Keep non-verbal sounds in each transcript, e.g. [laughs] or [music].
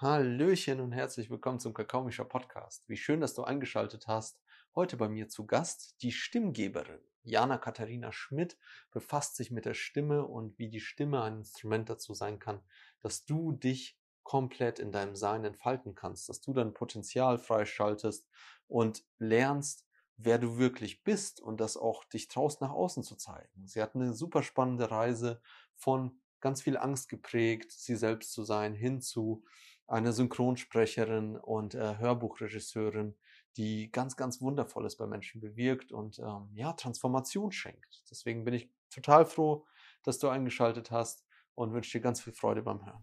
Hallöchen und herzlich willkommen zum Kakaomischer Podcast. Wie schön, dass du eingeschaltet hast. Heute bei mir zu Gast die Stimmgeberin. Jana Katharina Schmidt befasst sich mit der Stimme und wie die Stimme ein Instrument dazu sein kann, dass du dich komplett in deinem Sein entfalten kannst, dass du dein Potenzial freischaltest und lernst, wer du wirklich bist und das auch dich traust, nach außen zu zeigen. Sie hat eine super spannende Reise von ganz viel Angst geprägt, sie selbst zu sein, hin zu einer Synchronsprecherin und äh, Hörbuchregisseurin, die ganz, ganz Wundervolles bei Menschen bewirkt und ähm, ja, Transformation schenkt. Deswegen bin ich total froh, dass du eingeschaltet hast und wünsche dir ganz viel Freude beim Hören.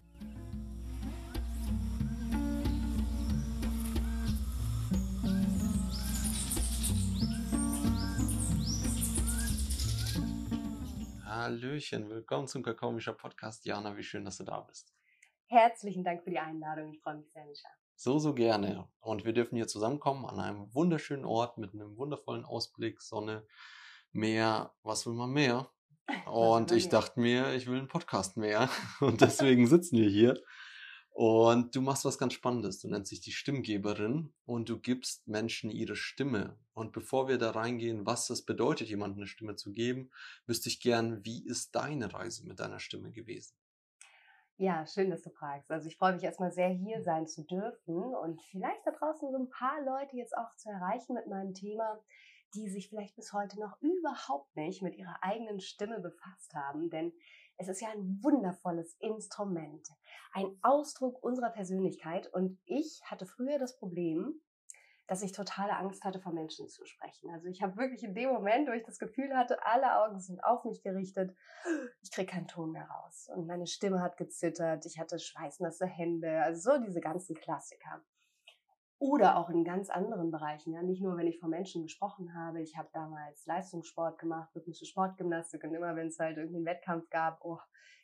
Hallöchen, willkommen zum Kakaomischer Podcast. Jana, wie schön, dass du da bist. Herzlichen Dank für die Einladung. Ich freue mich sehr, Micha. So, so gerne. Und wir dürfen hier zusammenkommen an einem wunderschönen Ort mit einem wundervollen Ausblick, Sonne, Meer. Was will man mehr? [laughs] Und ich dachte mir, ich will einen Podcast mehr. [laughs] Und deswegen sitzen wir hier. Und du machst was ganz Spannendes. Du nennst dich die Stimmgeberin und du gibst Menschen ihre Stimme. Und bevor wir da reingehen, was es bedeutet, jemandem eine Stimme zu geben, wüsste ich gern, wie ist deine Reise mit deiner Stimme gewesen? Ja, schön, dass du fragst. Also ich freue mich erstmal sehr, hier sein zu dürfen und vielleicht da draußen so ein paar Leute jetzt auch zu erreichen mit meinem Thema, die sich vielleicht bis heute noch überhaupt nicht mit ihrer eigenen Stimme befasst haben. Denn es ist ja ein wundervolles Instrument, ein Ausdruck unserer Persönlichkeit. Und ich hatte früher das Problem, dass ich totale Angst hatte, vor Menschen zu sprechen. Also ich habe wirklich in dem Moment, wo ich das Gefühl hatte, alle Augen sind auf mich gerichtet, ich kriege keinen Ton mehr raus. Und meine Stimme hat gezittert, ich hatte schweißnasse Hände, also so diese ganzen Klassiker. Oder auch in ganz anderen Bereichen, ja, nicht nur, wenn ich vor Menschen gesprochen habe. Ich habe damals Leistungssport gemacht, rhythmische Sportgymnastik und immer, wenn es halt irgendwie einen Wettkampf gab, oh,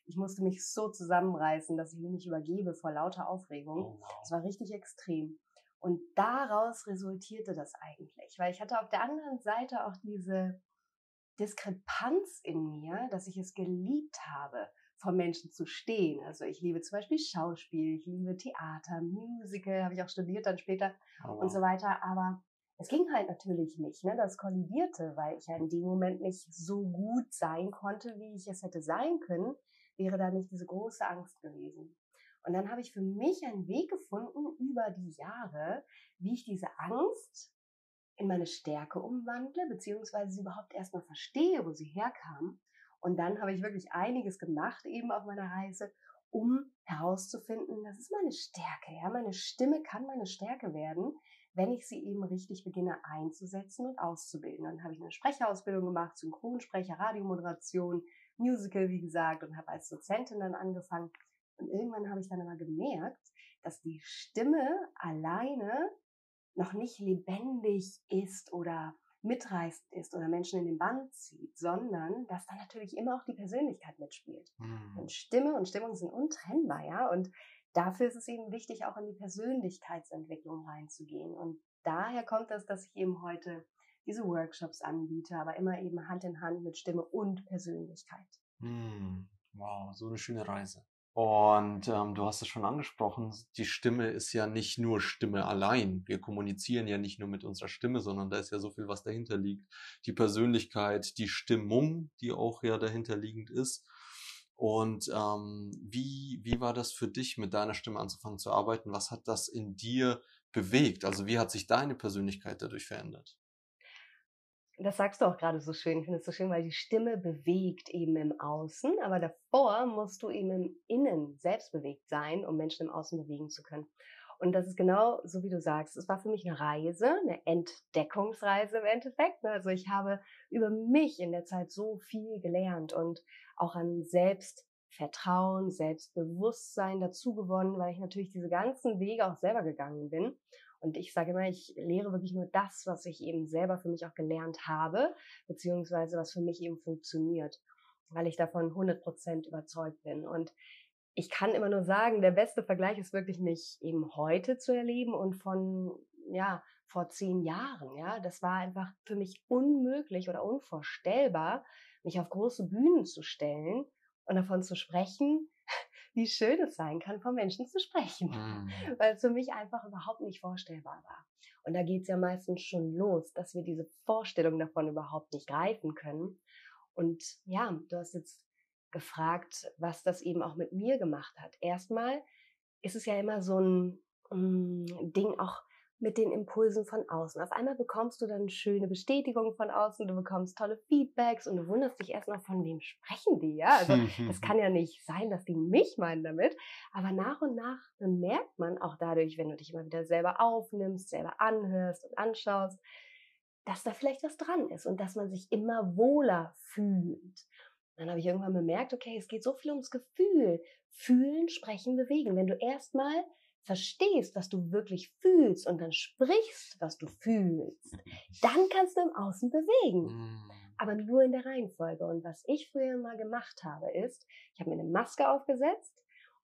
ich musste mich so zusammenreißen, dass ich mich nicht übergebe vor lauter Aufregung. Es oh, war richtig extrem. Und daraus resultierte das eigentlich, weil ich hatte auf der anderen Seite auch diese Diskrepanz in mir, dass ich es geliebt habe, vor Menschen zu stehen. Also ich liebe zum Beispiel Schauspiel, ich liebe Theater, Musical, habe ich auch studiert dann später oh. und so weiter. Aber es ging halt natürlich nicht. Ne? Das kollidierte, weil ich ja in dem Moment nicht so gut sein konnte, wie ich es hätte sein können, wäre da nicht diese große Angst gewesen. Und dann habe ich für mich einen Weg gefunden über die Jahre, wie ich diese Angst in meine Stärke umwandle, beziehungsweise sie überhaupt erstmal verstehe, wo sie herkam. Und dann habe ich wirklich einiges gemacht, eben auf meiner Reise, um herauszufinden, das ist meine Stärke. Ja, meine Stimme kann meine Stärke werden, wenn ich sie eben richtig beginne einzusetzen und auszubilden. Dann habe ich eine Sprecherausbildung gemacht, Synchronsprecher, Radiomoderation, Musical, wie gesagt, und habe als Dozentin dann angefangen und irgendwann habe ich dann aber gemerkt, dass die Stimme alleine noch nicht lebendig ist oder mitreißend ist oder Menschen in den Band zieht, sondern dass da natürlich immer auch die Persönlichkeit mitspielt. Mhm. Und Stimme und Stimmung sind untrennbar, ja. Und dafür ist es eben wichtig, auch in die Persönlichkeitsentwicklung reinzugehen. Und daher kommt das, dass ich eben heute diese Workshops anbiete, aber immer eben Hand in Hand mit Stimme und Persönlichkeit. Mhm. Wow, so eine schöne Reise. Und ähm, du hast es schon angesprochen, die Stimme ist ja nicht nur Stimme allein. Wir kommunizieren ja nicht nur mit unserer Stimme, sondern da ist ja so viel, was dahinter liegt. Die Persönlichkeit, die Stimmung, die auch ja dahinter liegend ist. Und ähm, wie, wie war das für dich, mit deiner Stimme anzufangen zu arbeiten? Was hat das in dir bewegt? Also wie hat sich deine Persönlichkeit dadurch verändert? Das sagst du auch gerade so schön. Ich finde es so schön, weil die Stimme bewegt eben im Außen, aber davor musst du eben im Innen selbst bewegt sein, um Menschen im Außen bewegen zu können. Und das ist genau so, wie du sagst. Es war für mich eine Reise, eine Entdeckungsreise im Endeffekt. Also ich habe über mich in der Zeit so viel gelernt und auch an Selbstvertrauen, Selbstbewusstsein dazu gewonnen, weil ich natürlich diese ganzen Wege auch selber gegangen bin. Und ich sage immer, ich lehre wirklich nur das, was ich eben selber für mich auch gelernt habe, beziehungsweise was für mich eben funktioniert, weil ich davon 100 Prozent überzeugt bin. Und ich kann immer nur sagen, der beste Vergleich ist wirklich mich eben heute zu erleben und von, ja, vor zehn Jahren, ja. Das war einfach für mich unmöglich oder unvorstellbar, mich auf große Bühnen zu stellen und davon zu sprechen, wie schön es sein kann, von Menschen zu sprechen, mhm. [laughs] weil es für mich einfach überhaupt nicht vorstellbar war. Und da geht es ja meistens schon los, dass wir diese Vorstellung davon überhaupt nicht greifen können. Und ja, du hast jetzt gefragt, was das eben auch mit mir gemacht hat. Erstmal ist es ja immer so ein mm, Ding auch mit den Impulsen von außen. Auf einmal bekommst du dann schöne Bestätigungen von außen, du bekommst tolle Feedbacks und du wunderst dich erstmal, von wem sprechen die, ja? Also [laughs] das kann ja nicht sein, dass die mich meinen damit. Aber nach und nach bemerkt man auch dadurch, wenn du dich immer wieder selber aufnimmst, selber anhörst und anschaust, dass da vielleicht was dran ist und dass man sich immer wohler fühlt. Dann habe ich irgendwann bemerkt, okay, es geht so viel ums Gefühl. Fühlen, sprechen, bewegen. Wenn du erstmal verstehst, was du wirklich fühlst und dann sprichst, was du fühlst, [laughs] dann kannst du im Außen bewegen. Mm. Aber nur in der Reihenfolge. Und was ich früher mal gemacht habe, ist, ich habe mir eine Maske aufgesetzt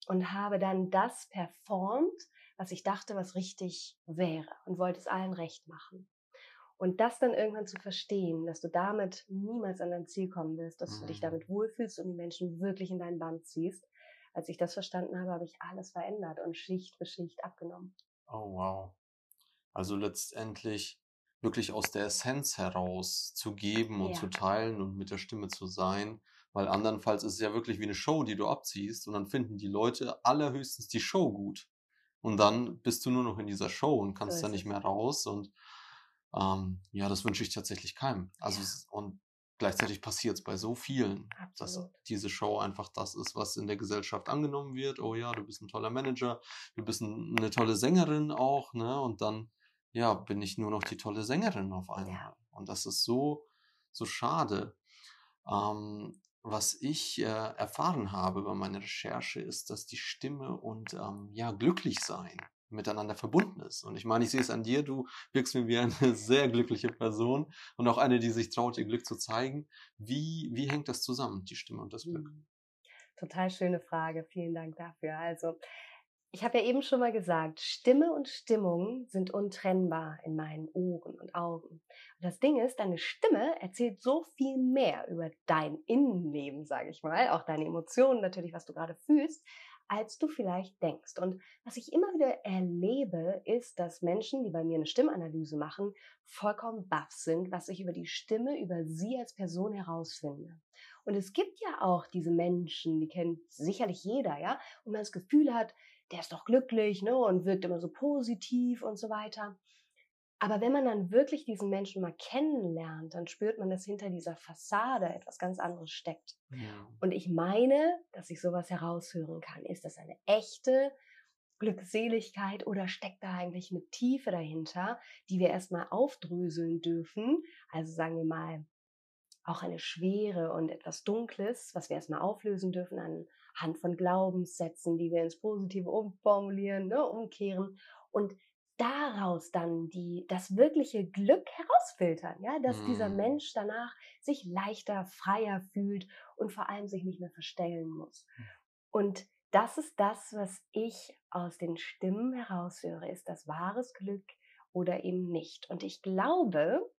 und habe dann das performt, was ich dachte, was richtig wäre und wollte es allen recht machen. Und das dann irgendwann zu verstehen, dass du damit niemals an dein Ziel kommen wirst, dass du dich mm. damit wohlfühlst und die Menschen wirklich in dein Band ziehst, als ich das verstanden habe, habe ich alles verändert und Schicht für Schicht abgenommen. Oh, wow. Also letztendlich wirklich aus der Essenz heraus zu geben und ja. zu teilen und mit der Stimme zu sein. Weil andernfalls ist es ja wirklich wie eine Show, die du abziehst und dann finden die Leute allerhöchstens die Show gut. Und dann bist du nur noch in dieser Show und kannst so da nicht mehr raus. Und ähm, ja, das wünsche ich tatsächlich keinem. Also ja. und gleichzeitig passiert es bei so vielen, Absolut. dass diese Show einfach das ist, was in der Gesellschaft angenommen wird. Oh ja, du bist ein toller Manager, du bist ein, eine tolle Sängerin auch, ne? Und dann, ja, bin ich nur noch die tolle Sängerin auf einmal. Ja. Und das ist so, so schade. Ähm, was ich äh, erfahren habe bei meiner Recherche, ist, dass die Stimme und ähm, ja, glücklich sein miteinander verbunden ist. Und ich meine, ich sehe es an dir, du wirkst mir wie eine [laughs] sehr glückliche Person und auch eine, die sich traut, ihr Glück zu zeigen. Wie, wie hängt das zusammen, die Stimme und das Glück? Hm. Total schöne Frage. Vielen Dank dafür. Also, ich habe ja eben schon mal gesagt, Stimme und Stimmung sind untrennbar in meinen Ohren und Augen. Und das Ding ist, deine Stimme erzählt so viel mehr über dein Innenleben, sage ich mal, auch deine Emotionen natürlich, was du gerade fühlst, als du vielleicht denkst. Und was ich immer wieder erlebe, ist, dass Menschen, die bei mir eine Stimmanalyse machen, vollkommen baff sind, was ich über die Stimme, über sie als Person herausfinde. Und es gibt ja auch diese Menschen, die kennt sicherlich jeder, ja, und man das Gefühl hat, der ist doch glücklich, ne, und wirkt immer so positiv und so weiter. Aber wenn man dann wirklich diesen Menschen mal kennenlernt, dann spürt man, dass hinter dieser Fassade etwas ganz anderes steckt. Ja. Und ich meine, dass ich sowas heraushören kann. Ist das eine echte Glückseligkeit oder steckt da eigentlich eine Tiefe dahinter, die wir erstmal aufdröseln dürfen? Also sagen wir mal, auch eine Schwere und etwas Dunkles, was wir erstmal auflösen dürfen anhand von Glaubenssätzen, die wir ins Positive umformulieren, ne, umkehren. Und daraus dann die, das wirkliche Glück herausfiltern, ja, dass mm. dieser Mensch danach sich leichter, freier fühlt und vor allem sich nicht mehr verstellen muss. Und das ist das, was ich aus den Stimmen heraushöre, ist das wahres Glück oder eben nicht. Und ich glaube,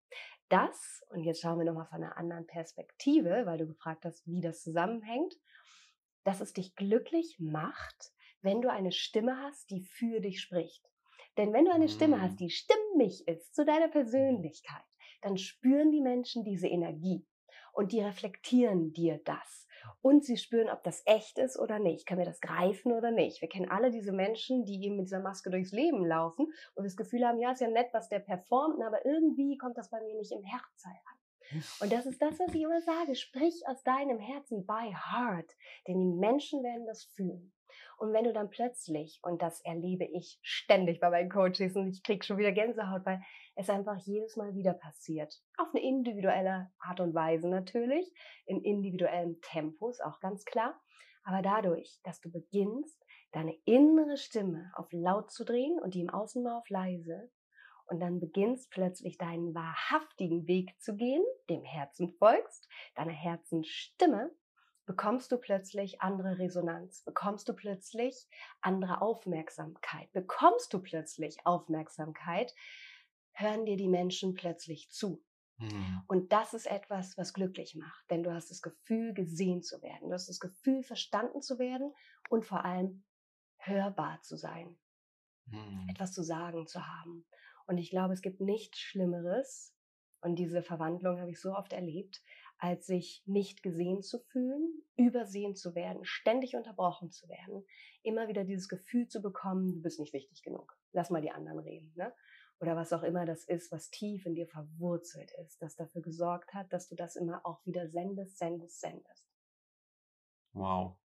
dass, und jetzt schauen wir nochmal von einer anderen Perspektive, weil du gefragt hast, wie das zusammenhängt, dass es dich glücklich macht, wenn du eine Stimme hast, die für dich spricht. Denn wenn du eine Stimme hast, mm. die stimmig ist zu deiner Persönlichkeit, dann spüren die Menschen diese Energie und die reflektieren dir das. Und sie spüren, ob das echt ist oder nicht. Können wir das greifen oder nicht? Wir kennen alle diese Menschen, die eben mit dieser Maske durchs Leben laufen und das Gefühl haben, ja, ist ja nett, was der performt, aber irgendwie kommt das bei mir nicht im Herzen an. Und das ist das, was ich immer sage. Sprich aus deinem Herzen by heart. Denn die Menschen werden das fühlen. Und wenn du dann plötzlich, und das erlebe ich ständig bei meinen Coaches und ich kriege schon wieder Gänsehaut, weil es einfach jedes Mal wieder passiert. Auf eine individuelle Art und Weise natürlich, in individuellem Tempo ist auch ganz klar. Aber dadurch, dass du beginnst, deine innere Stimme auf laut zu drehen und die im Außen mal auf leise, und dann beginnst plötzlich deinen wahrhaftigen Weg zu gehen, dem Herzen folgst, deiner Herzensstimme, bekommst du plötzlich andere Resonanz, bekommst du plötzlich andere Aufmerksamkeit, bekommst du plötzlich Aufmerksamkeit, hören dir die Menschen plötzlich zu. Mhm. Und das ist etwas, was glücklich macht, denn du hast das Gefühl, gesehen zu werden. Du hast das Gefühl, verstanden zu werden und vor allem hörbar zu sein, mhm. etwas zu sagen zu haben. Und ich glaube, es gibt nichts Schlimmeres, und diese Verwandlung habe ich so oft erlebt, als sich nicht gesehen zu fühlen, übersehen zu werden, ständig unterbrochen zu werden, immer wieder dieses Gefühl zu bekommen, du bist nicht wichtig genug, lass mal die anderen reden. Ne? Oder was auch immer das ist, was tief in dir verwurzelt ist, das dafür gesorgt hat, dass du das immer auch wieder sendest, sendest, sendest. Wow.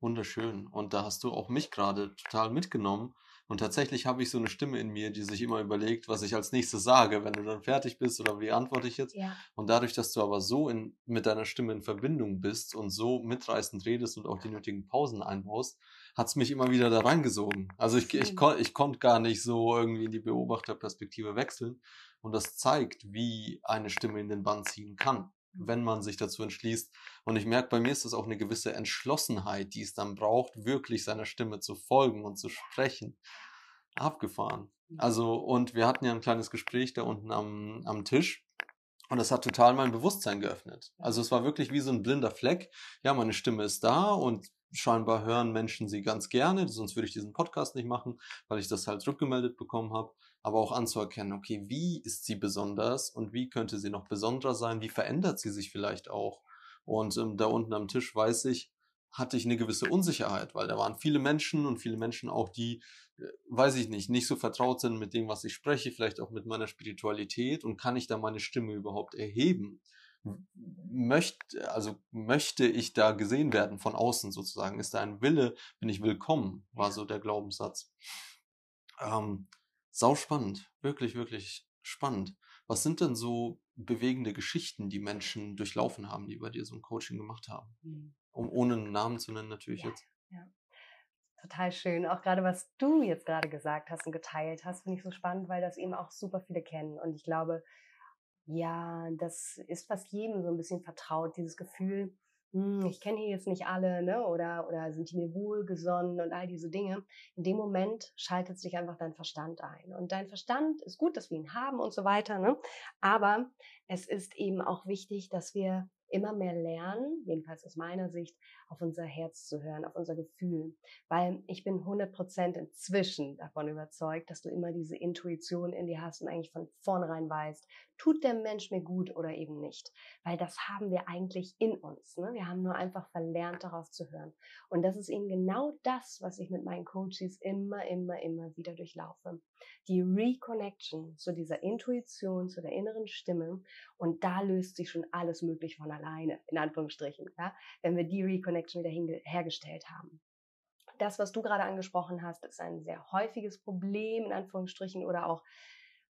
Wunderschön. Und da hast du auch mich gerade total mitgenommen, und tatsächlich habe ich so eine Stimme in mir, die sich immer überlegt, was ich als nächstes sage, wenn du dann fertig bist oder wie antworte ich jetzt. Ja. Und dadurch, dass du aber so in, mit deiner Stimme in Verbindung bist und so mitreißend redest und auch die nötigen Pausen einbaust, hat es mich immer wieder da reingesogen. Also ich, ich, ich, ich konnte gar nicht so irgendwie in die Beobachterperspektive wechseln. Und das zeigt, wie eine Stimme in den Bann ziehen kann wenn man sich dazu entschließt. Und ich merke, bei mir ist das auch eine gewisse Entschlossenheit, die es dann braucht, wirklich seiner Stimme zu folgen und zu sprechen. Abgefahren. Mhm. Also, und wir hatten ja ein kleines Gespräch da unten am, am Tisch. Und das hat total mein Bewusstsein geöffnet. Also es war wirklich wie so ein blinder Fleck. Ja, meine Stimme ist da und scheinbar hören Menschen sie ganz gerne, sonst würde ich diesen Podcast nicht machen, weil ich das halt rückgemeldet bekommen habe aber auch anzuerkennen, okay, wie ist sie besonders und wie könnte sie noch besonderer sein, wie verändert sie sich vielleicht auch. Und ähm, da unten am Tisch weiß ich, hatte ich eine gewisse Unsicherheit, weil da waren viele Menschen und viele Menschen auch, die, äh, weiß ich nicht, nicht so vertraut sind mit dem, was ich spreche, vielleicht auch mit meiner Spiritualität und kann ich da meine Stimme überhaupt erheben? Möchte, also möchte ich da gesehen werden von außen sozusagen? Ist da ein Wille, bin ich willkommen, war so der Glaubenssatz. Ähm, Sau spannend, wirklich, wirklich spannend. Was sind denn so bewegende Geschichten, die Menschen durchlaufen haben, die bei dir so ein Coaching gemacht haben? Mhm. Um ohne einen Namen zu nennen natürlich ja, jetzt. Ja. Total schön. Auch gerade was du jetzt gerade gesagt hast und geteilt hast, finde ich so spannend, weil das eben auch super viele kennen. Und ich glaube, ja, das ist fast jedem so ein bisschen vertraut, dieses Gefühl, hm, ich kenne hier jetzt nicht alle, ne? Oder, oder sind die mir wohlgesonnen und all diese Dinge. In dem Moment schaltet sich einfach dein Verstand ein. Und dein Verstand ist gut, dass wir ihn haben und so weiter, ne? Aber es ist eben auch wichtig, dass wir immer mehr lernen, jedenfalls aus meiner Sicht, auf unser Herz zu hören, auf unser Gefühl. Weil ich bin 100% inzwischen davon überzeugt, dass du immer diese Intuition in dir hast und eigentlich von vornherein weißt, tut der Mensch mir gut oder eben nicht. Weil das haben wir eigentlich in uns. Ne? Wir haben nur einfach verlernt, darauf zu hören. Und das ist eben genau das, was ich mit meinen Coaches immer, immer, immer wieder durchlaufe. Die Reconnection zu dieser Intuition, zu der inneren Stimme. Und da löst sich schon alles möglich von alleine, in Anführungsstrichen. Ja? Wenn wir die Reconnection wieder hergestellt haben das, was du gerade angesprochen hast, ist ein sehr häufiges Problem, in Anführungsstrichen, oder auch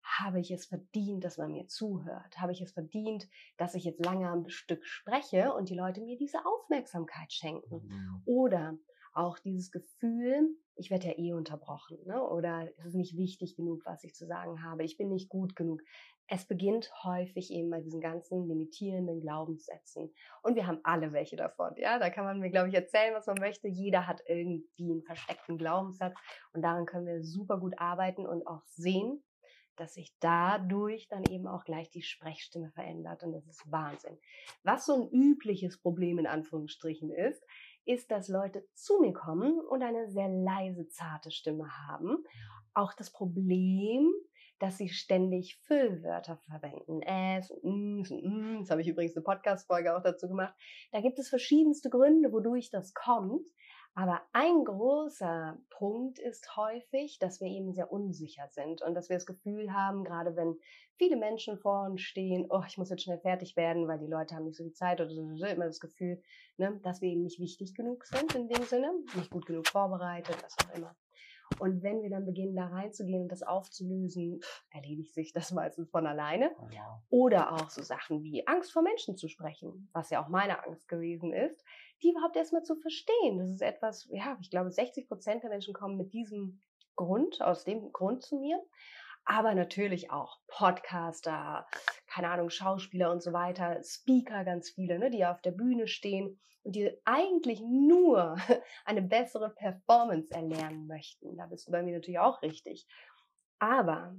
habe ich es verdient, dass man mir zuhört? Habe ich es verdient, dass ich jetzt lange am Stück spreche und die Leute mir diese Aufmerksamkeit schenken? Mhm. Oder auch dieses Gefühl, ich werde ja eh unterbrochen, ne? oder es ist nicht wichtig genug, was ich zu sagen habe, ich bin nicht gut genug. Es beginnt häufig eben bei diesen ganzen limitierenden Glaubenssätzen. Und wir haben alle welche davon. Ja, da kann man mir, glaube ich, erzählen, was man möchte. Jeder hat irgendwie einen versteckten Glaubenssatz. Und daran können wir super gut arbeiten und auch sehen, dass sich dadurch dann eben auch gleich die Sprechstimme verändert. Und das ist Wahnsinn. Was so ein übliches Problem in Anführungsstrichen ist, ist, dass Leute zu mir kommen und eine sehr leise, zarte Stimme haben. Auch das Problem, dass sie ständig Füllwörter verwenden. Es, ms, ms, das habe ich übrigens eine Podcast-Folge auch dazu gemacht. Da gibt es verschiedenste Gründe, wodurch das kommt. Aber ein großer Punkt ist häufig, dass wir eben sehr unsicher sind und dass wir das Gefühl haben, gerade wenn viele Menschen vor uns stehen, oh, ich muss jetzt schnell fertig werden, weil die Leute haben nicht so viel Zeit oder so, immer das Gefühl, ne, dass wir eben nicht wichtig genug sind in dem Sinne, nicht gut genug vorbereitet, was auch immer. Und wenn wir dann beginnen, da reinzugehen und das aufzulösen, erledigt sich das [laughs] meistens von alleine. Oh ja. Oder auch so Sachen wie Angst vor Menschen zu sprechen, was ja auch meine Angst gewesen ist, die überhaupt erstmal zu verstehen. Das ist etwas, ja, ich glaube, 60 Prozent der Menschen kommen mit diesem Grund, aus dem Grund zu mir. Aber natürlich auch Podcaster, keine Ahnung, Schauspieler und so weiter, Speaker, ganz viele, ne, die auf der Bühne stehen und die eigentlich nur [laughs] eine bessere Performance erlernen möchten. Da bist du bei mir natürlich auch richtig. Aber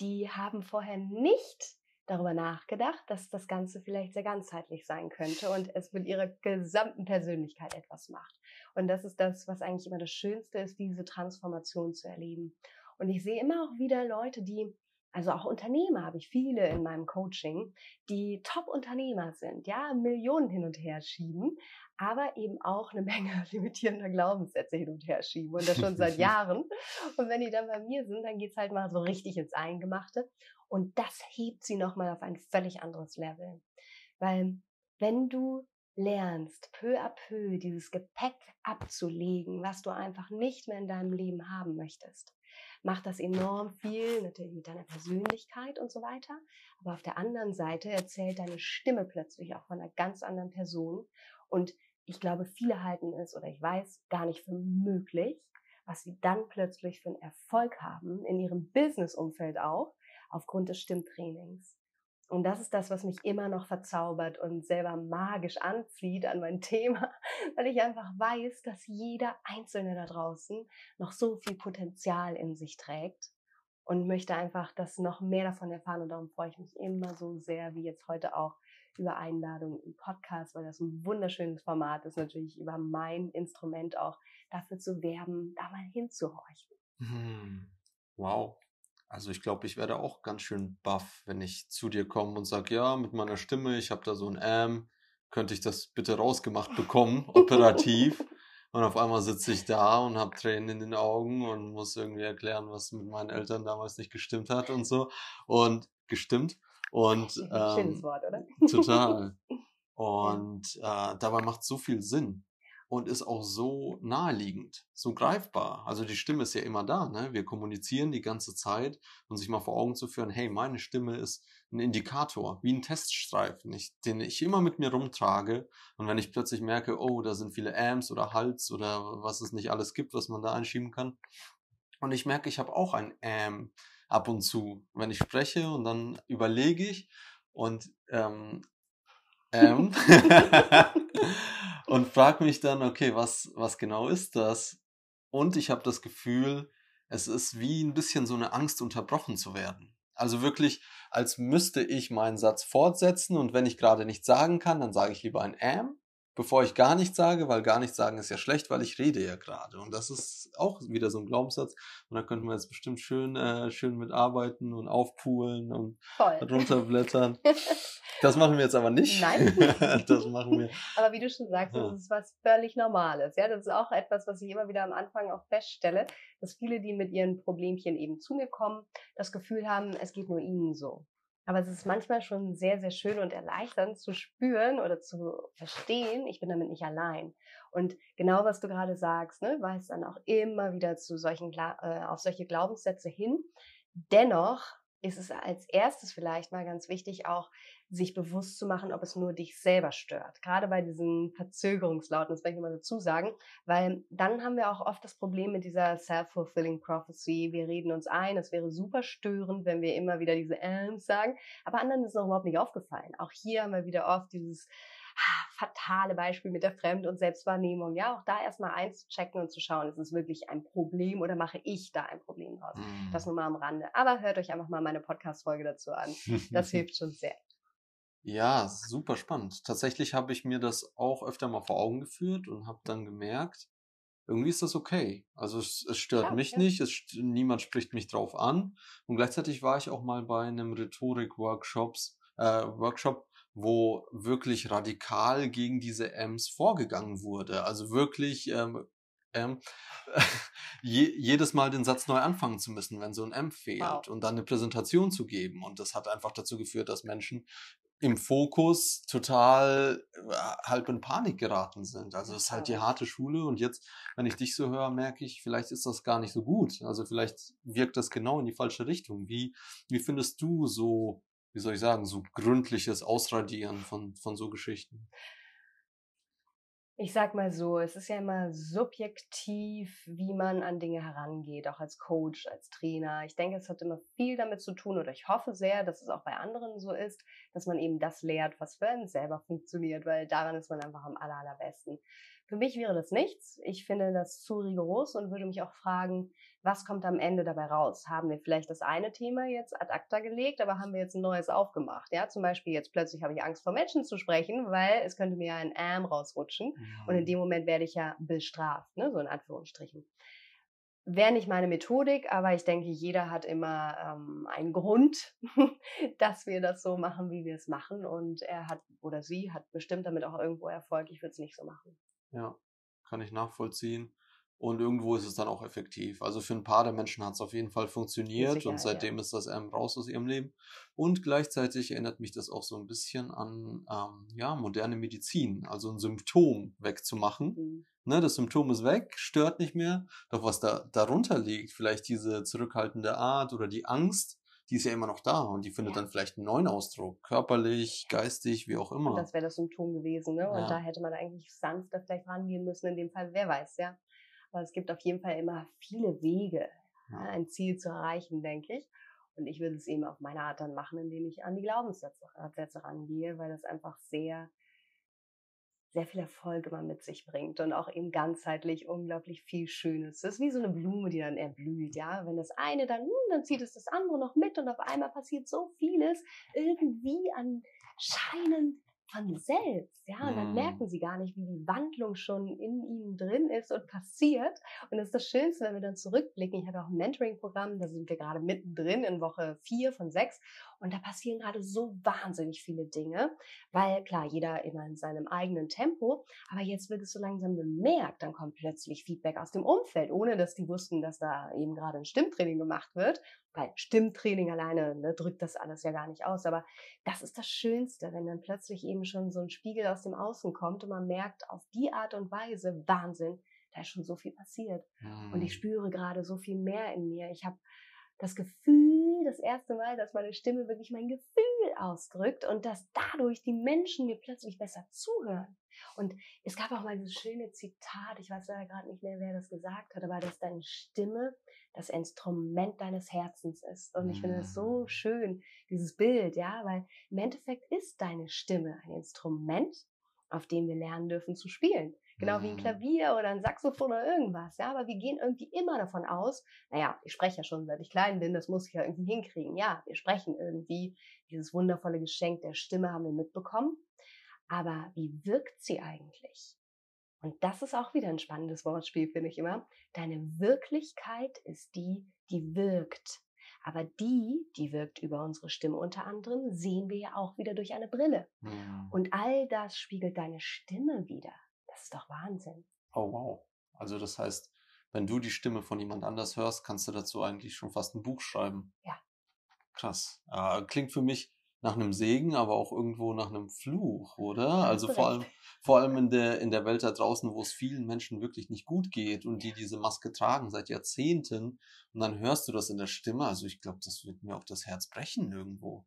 die haben vorher nicht darüber nachgedacht, dass das Ganze vielleicht sehr ganzheitlich sein könnte und es mit ihrer gesamten Persönlichkeit etwas macht. Und das ist das, was eigentlich immer das Schönste ist, diese Transformation zu erleben. Und ich sehe immer auch wieder Leute, die also auch Unternehmer habe ich viele in meinem Coaching, die Top-Unternehmer sind, ja, Millionen hin und her schieben, aber eben auch eine [laughs] Menge limitierender Glaubenssätze hin und her schieben und das schon seit [laughs] Jahren. Und wenn die dann bei mir sind, dann geht's halt mal so richtig ins Eingemachte und das hebt sie nochmal auf ein völlig anderes Level. Weil wenn du lernst, peu à peu dieses Gepäck abzulegen, was du einfach nicht mehr in deinem Leben haben möchtest, macht das enorm viel, natürlich mit deiner Persönlichkeit und so weiter. Aber auf der anderen Seite erzählt deine Stimme plötzlich auch von einer ganz anderen Person. Und ich glaube, viele halten es oder ich weiß gar nicht für möglich, was sie dann plötzlich für einen Erfolg haben, in ihrem Business-Umfeld auch, aufgrund des Stimmtrainings. Und das ist das, was mich immer noch verzaubert und selber magisch anzieht an mein [laughs] Thema, weil ich einfach weiß, dass jeder Einzelne da draußen noch so viel Potenzial in sich trägt und möchte einfach das noch mehr davon erfahren. Und darum freue ich mich immer so sehr, wie jetzt heute auch, über Einladungen im Podcast, weil das ein wunderschönes Format ist, natürlich über mein Instrument auch dafür zu werben, da mal hinzuhorchen. Hm. Wow, also ich glaube, ich werde auch ganz schön baff, wenn ich zu dir komme und sage, ja, mit meiner Stimme, ich habe da so ein Ähm, könnte ich das bitte rausgemacht bekommen, [laughs] operativ. und auf einmal sitze ich da und habe Tränen in den Augen und muss irgendwie erklären, was mit meinen Eltern damals nicht gestimmt hat und so. Und gestimmt. Und ähm, Schönes Wort, oder? Total. [laughs] Und äh, dabei macht so viel Sinn und ist auch so naheliegend, so greifbar. Also die Stimme ist ja immer da, ne? Wir kommunizieren die ganze Zeit und sich mal vor Augen zu führen, hey, meine Stimme ist ein Indikator, wie ein Teststreifen, ich, den ich immer mit mir rumtrage. Und wenn ich plötzlich merke, oh, da sind viele Amps oder Hals oder was es nicht alles gibt, was man da einschieben kann. Und ich merke, ich habe auch ein Am ab und zu, wenn ich spreche und dann überlege ich und ähm, [laughs] ähm, [laughs] und frage mich dann, okay, was, was genau ist das? Und ich habe das Gefühl, es ist wie ein bisschen so eine Angst, unterbrochen zu werden. Also wirklich, als müsste ich meinen Satz fortsetzen und wenn ich gerade nichts sagen kann, dann sage ich lieber ein am bevor ich gar nichts sage, weil gar nichts sagen ist ja schlecht, weil ich rede ja gerade. Und das ist auch wieder so ein Glaubenssatz. Und da könnten wir jetzt bestimmt schön, äh, schön mitarbeiten und aufpulen und Voll. runterblättern. [laughs] Das machen wir jetzt aber nicht. Nein. [laughs] das machen wir. Aber wie du schon sagst, ja. das ist was völlig Normales. Ja, das ist auch etwas, was ich immer wieder am Anfang auch feststelle, dass viele, die mit ihren Problemchen eben zu mir kommen, das Gefühl haben, es geht nur ihnen so. Aber es ist manchmal schon sehr, sehr schön und erleichternd zu spüren oder zu verstehen, ich bin damit nicht allein. Und genau was du gerade sagst, ne, weist dann auch immer wieder zu solchen, äh, auf solche Glaubenssätze hin. Dennoch ist es als erstes vielleicht mal ganz wichtig, auch sich bewusst zu machen, ob es nur dich selber stört. Gerade bei diesen Verzögerungslauten, das möchte ich mal dazu sagen, weil dann haben wir auch oft das Problem mit dieser self-fulfilling prophecy. Wir reden uns ein, es wäre super störend, wenn wir immer wieder diese Ms sagen, aber anderen ist es noch überhaupt nicht aufgefallen. Auch hier haben wir wieder oft dieses fatale Beispiel mit der Fremd- und Selbstwahrnehmung. Ja, auch da erstmal einzuchecken und zu schauen, ist es wirklich ein Problem oder mache ich da ein Problem draus? Mm. Das nur mal am Rande. Aber hört euch einfach mal meine Podcast-Folge dazu an. [laughs] Das hilft schon sehr. Ja, super spannend. Tatsächlich habe ich mir das auch öfter mal vor Augen geführt und habe dann gemerkt, irgendwie ist das okay. Also es, es stört ja, mich ja. nicht, es, niemand spricht mich drauf an. Und gleichzeitig war ich auch mal bei einem Rhetorik-Workshops, äh, Workshop, wo wirklich radikal gegen diese M's vorgegangen wurde. Also wirklich ähm, ähm, [laughs] je, jedes Mal den Satz neu anfangen zu müssen, wenn so ein M fehlt wow. und dann eine Präsentation zu geben. Und das hat einfach dazu geführt, dass Menschen im Fokus total äh, halb in Panik geraten sind. Also es ist halt die harte Schule und jetzt, wenn ich dich so höre, merke ich, vielleicht ist das gar nicht so gut. Also vielleicht wirkt das genau in die falsche Richtung. Wie, wie findest du so, wie soll ich sagen, so gründliches Ausradieren von, von so Geschichten? Ich sag mal so, es ist ja immer subjektiv, wie man an Dinge herangeht, auch als Coach, als Trainer. Ich denke, es hat immer viel damit zu tun, oder ich hoffe sehr, dass es auch bei anderen so ist, dass man eben das lehrt, was für einen selber funktioniert, weil daran ist man einfach am aller, allerbesten. Für mich wäre das nichts. Ich finde das zu rigoros und würde mich auch fragen, was kommt am Ende dabei raus? Haben wir vielleicht das eine Thema jetzt ad acta gelegt, aber haben wir jetzt ein neues aufgemacht? Ja, zum Beispiel jetzt plötzlich habe ich Angst vor Menschen zu sprechen, weil es könnte mir ja ein Arm rausrutschen mhm. und in dem Moment werde ich ja bestraft, ne? so in Anführungsstrichen. Wäre nicht meine Methodik, aber ich denke, jeder hat immer ähm, einen Grund, [laughs] dass wir das so machen, wie wir es machen. Und er hat oder sie hat bestimmt damit auch irgendwo Erfolg. Ich würde es nicht so machen. Ja, kann ich nachvollziehen. Und irgendwo ist es dann auch effektiv. Also für ein paar der Menschen hat es auf jeden Fall funktioniert Sicher, und seitdem ja. ist das ähm, raus aus ihrem Leben. Und gleichzeitig erinnert mich das auch so ein bisschen an ähm, ja, moderne Medizin, also ein Symptom wegzumachen. Mhm. Ne, das Symptom ist weg, stört nicht mehr. Doch was da darunter liegt, vielleicht diese zurückhaltende Art oder die Angst, die ist ja immer noch da und die findet ja. dann vielleicht einen neuen Ausdruck, körperlich, geistig, wie auch immer. Und das wäre das Symptom gewesen, ne? Und ja. da hätte man eigentlich sanfter vielleicht rangehen müssen, in dem Fall, wer weiß, ja. Aber es gibt auf jeden Fall immer viele Wege, ja. ein Ziel zu erreichen, denke ich. Und ich würde es eben auf meine Art dann machen, indem ich an die Glaubenssätze rangehe, weil das einfach sehr, sehr viel Erfolg immer mit sich bringt und auch eben ganzheitlich unglaublich viel Schönes. Das ist wie so eine Blume, die dann erblüht, ja. Wenn das eine dann, hm, dann zieht es das andere noch mit und auf einmal passiert so vieles irgendwie anscheinend von selbst, ja, und dann mhm. merken sie gar nicht, wie die Wandlung schon in ihnen drin ist und passiert. Und das ist das Schönste, wenn wir dann zurückblicken. Ich habe auch ein Mentoring-Programm, da sind wir gerade mittendrin in Woche vier von sechs. Und da passieren gerade so wahnsinnig viele Dinge, weil klar, jeder immer in seinem eigenen Tempo, aber jetzt wird es so langsam bemerkt, dann kommt plötzlich Feedback aus dem Umfeld, ohne dass die wussten, dass da eben gerade ein Stimmtraining gemacht wird. Weil Stimmtraining alleine ne, drückt das alles ja gar nicht aus. Aber das ist das Schönste, wenn dann plötzlich eben schon so ein Spiegel aus dem Außen kommt und man merkt auf die Art und Weise, Wahnsinn, da ist schon so viel passiert. Mhm. Und ich hm. spüre gerade so viel mehr in mir. Ich habe das Gefühl, das erste Mal, dass meine Stimme wirklich mein Gefühl ausdrückt und dass dadurch die Menschen mir plötzlich besser zuhören. Und es gab auch mal dieses schöne Zitat, ich weiß leider gerade nicht mehr, wer das gesagt hat, aber dass deine Stimme das Instrument deines Herzens ist. Und ich finde es so mm. schön, dieses Bild, ja, weil im Endeffekt ist deine Stimme ein Instrument, auf dem wir lernen dürfen zu spielen. Genau wie ein mhm. Klavier oder ein Saxophon oder irgendwas, ja. Aber wir gehen irgendwie immer davon aus, naja, ich spreche ja schon seit ich klein bin, das muss ich ja irgendwie hinkriegen. Ja, wir sprechen irgendwie. Dieses wundervolle Geschenk der Stimme haben wir mitbekommen. Aber wie wirkt sie eigentlich? Und das ist auch wieder ein spannendes Wortspiel, finde ich immer. Deine Wirklichkeit ist die, die wirkt. Aber die, die wirkt über unsere Stimme unter anderem, sehen wir ja auch wieder durch eine Brille. Mhm. Und all das spiegelt deine Stimme wieder. Das ist doch Wahnsinn. Oh, wow. Also das heißt, wenn du die Stimme von jemand anders hörst, kannst du dazu eigentlich schon fast ein Buch schreiben. Ja. Krass. Äh, klingt für mich nach einem Segen, aber auch irgendwo nach einem Fluch, oder? Also vor allem, vor allem in der, in der Welt da draußen, wo es vielen Menschen wirklich nicht gut geht und die diese Maske tragen seit Jahrzehnten und dann hörst du das in der Stimme. Also ich glaube, das wird mir auch das Herz brechen irgendwo.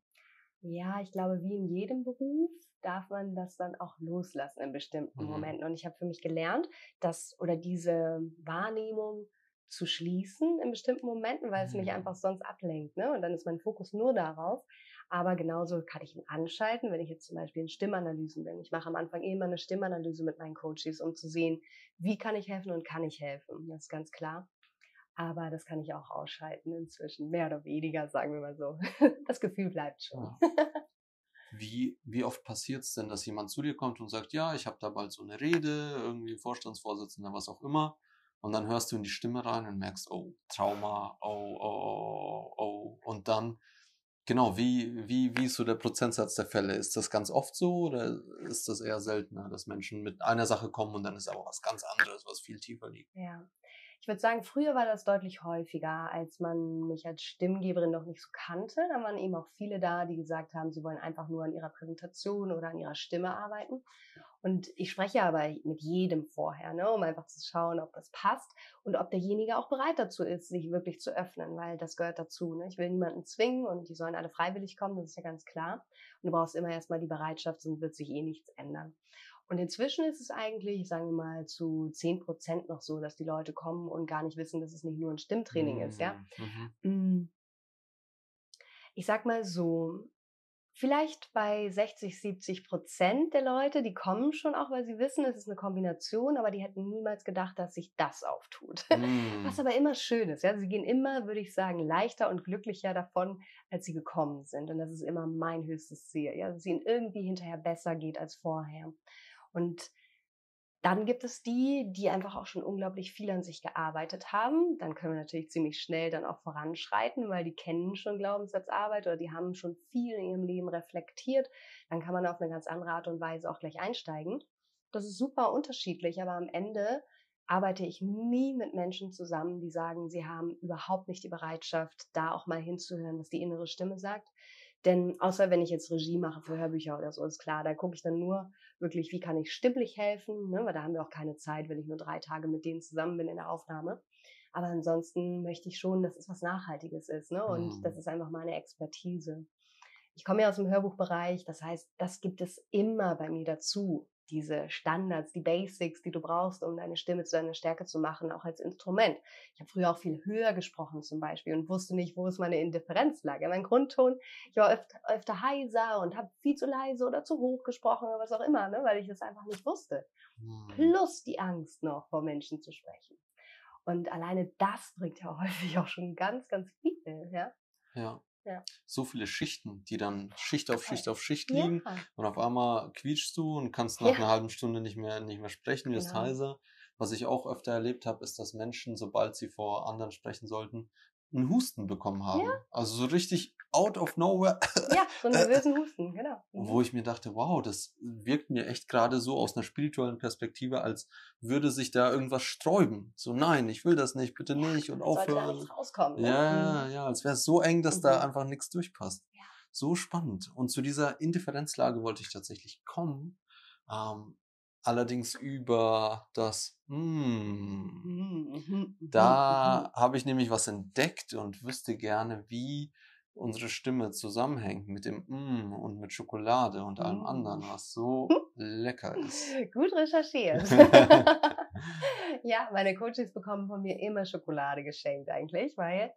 Ja, ich glaube, wie in jedem Beruf darf man das dann auch loslassen in bestimmten mhm. Momenten. Und ich habe für mich gelernt, dass oder diese Wahrnehmung zu schließen in bestimmten Momenten, weil es mich mhm. einfach sonst ablenkt. Ne? Und dann ist mein Fokus nur darauf. Aber genauso kann ich ihn anschalten, wenn ich jetzt zum Beispiel in Stimmanalysen bin. Ich mache am Anfang immer eine Stimmanalyse mit meinen Coaches, um zu sehen, wie kann ich helfen und kann ich helfen. Das ist ganz klar. Aber das kann ich auch ausschalten inzwischen, mehr oder weniger, sagen wir mal so. [laughs] Das Gefühl bleibt schon. Ja. [laughs] Wie, wie oft passiert es denn, dass jemand zu dir kommt und sagt, ja, ich habe da bald so eine Rede, irgendwie Vorstandsvorsitzender, was auch immer. Und dann hörst du in die Stimme rein und merkst, oh, Trauma, oh, oh, oh, oh. Und dann, genau, wie, wie, wie ist so der Prozentsatz der Fälle? Ist das ganz oft so oder ist das eher seltener, dass Menschen mit einer Sache kommen und dann ist aber was ganz anderes, was viel tiefer liegt? Ja, ich würde sagen, früher war das deutlich häufiger, als man mich als Stimmgeberin noch nicht so kannte. Da waren eben auch viele da, die gesagt haben, sie wollen einfach nur an ihrer Präsentation oder an ihrer Stimme arbeiten. Und ich spreche aber mit jedem vorher, ne, um einfach zu schauen, ob das passt und ob derjenige auch bereit dazu ist, sich wirklich zu öffnen, weil das gehört dazu. Ne? Ich will niemanden zwingen und die sollen alle freiwillig kommen, das ist ja ganz klar. Und du brauchst immer erstmal die Bereitschaft, sonst wird sich eh nichts ändern. Und inzwischen ist es eigentlich, sagen wir mal, zu zehn Prozent noch so, dass die Leute kommen und gar nicht wissen, dass es nicht nur ein Stimmtraining mhm. ist, ja. Mhm. mhm. Mm. Ich sag mal so, Vielleicht bei 60, 70 Prozent der Leute, die kommen schon auch, weil sie wissen, es ist eine Kombination, aber die hätten niemals gedacht, dass sich das auftut. Mm. [laughs] Was aber immer schön ist. Ja? Sie gehen immer, würde ich sagen, leichter und glücklicher davon, als sie gekommen sind. Und das ist immer mein höchstes Ziel, ja? dass es ihnen irgendwie hinterher besser geht als vorher. Und dann gibt es die, die einfach auch schon unglaublich viel an sich gearbeitet haben. Dann können wir natürlich ziemlich schnell dann auch voranschreiten, weil die kennen schon Glaubenssatzarbeit oder die haben schon viel in ihrem Leben reflektiert. Dann kann man auf eine ganz andere Art und Weise auch gleich einsteigen. Das ist super unterschiedlich, aber am Ende arbeite ich nie mit Menschen zusammen, die sagen, sie haben überhaupt nicht die Bereitschaft, da auch mal hinzuhören, was die innere Stimme sagt. Denn außer wenn ich jetzt Regie mache für Hörbücher oder so, ist klar, da gucke ich dann nur wirklich, wie kann ich stimmlich helfen, ne? weil da haben wir auch keine Zeit, wenn ich nur drei Tage mit denen zusammen bin in der Aufnahme. Aber ansonsten möchte ich schon, dass es was Nachhaltiges ist ne? und mhm. das ist einfach meine Expertise. Ich komme ja aus dem Hörbuchbereich, das heißt, das gibt es immer bei mir dazu diese Standards, die Basics, die du brauchst, um deine Stimme zu deiner Stärke zu machen, auch als Instrument. Ich habe früher auch viel höher gesprochen zum Beispiel und wusste nicht, wo ist meine Indifferenzlage. Mein Grundton, ich war öfter, öfter heiser und habe viel zu leise oder zu hoch gesprochen oder was auch immer, ne, weil ich das einfach nicht wusste. Hm. Plus die Angst noch, vor Menschen zu sprechen. Und alleine das bringt ja [laughs] häufig auch schon ganz, ganz viel, ja. Ja. Ja. So viele Schichten, die dann Schicht auf Schicht auf Schicht liegen. Ja. Und auf einmal quietschst du und kannst nach ja. einer halben Stunde nicht mehr, nicht mehr sprechen, wirst genau. heiser. Was ich auch öfter erlebt habe, ist, dass Menschen, sobald sie vor anderen sprechen sollten, einen Husten bekommen haben. Also so richtig out of nowhere. Ja, so einen nervösen Husten, genau. Mhm. Wo ich mir dachte, wow, das wirkt mir echt gerade so aus einer spirituellen Perspektive, als würde sich da irgendwas sträuben. So, nein, ich will das nicht, bitte nicht und aufhören. Sollte da rauskommen. Ne? Ja, mhm. ja, als wäre es so eng, dass mhm. da einfach nichts durchpasst. Ja. So spannend. Und zu dieser Indifferenzlage wollte ich tatsächlich kommen. Ähm, allerdings über das mm, da habe ich nämlich was entdeckt und wüsste gerne, wie unsere Stimme zusammenhängt mit dem mm und mit Schokolade und allem anderen, mm. was so [laughs] lecker ist. Gut recherchiert. [laughs] ja, meine Coaches bekommen von mir immer Schokolade geschenkt eigentlich, weil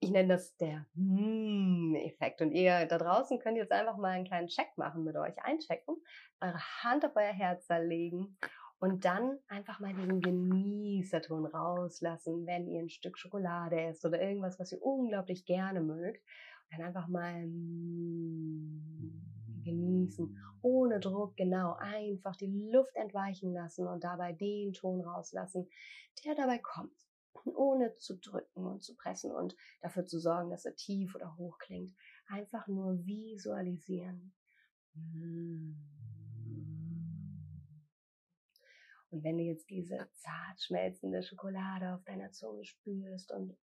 ich nenne das der Mm-Effekt. Und ihr da draußen könnt jetzt einfach mal einen kleinen Check machen mit euch, einchecken, eure Hand auf euer Herz legen und dann einfach mal diesen Genießerton rauslassen, wenn ihr ein Stück Schokolade esst oder irgendwas, was ihr unglaublich gerne mögt. Dann einfach mal mm, genießen, ohne Druck, genau, einfach die Luft entweichen lassen und dabei den Ton rauslassen, der dabei kommt ohne zu drücken und zu pressen und dafür zu sorgen, dass er tief oder hoch klingt. Einfach nur visualisieren. Und wenn du jetzt diese zart schmelzende Schokolade auf deiner Zunge spürst und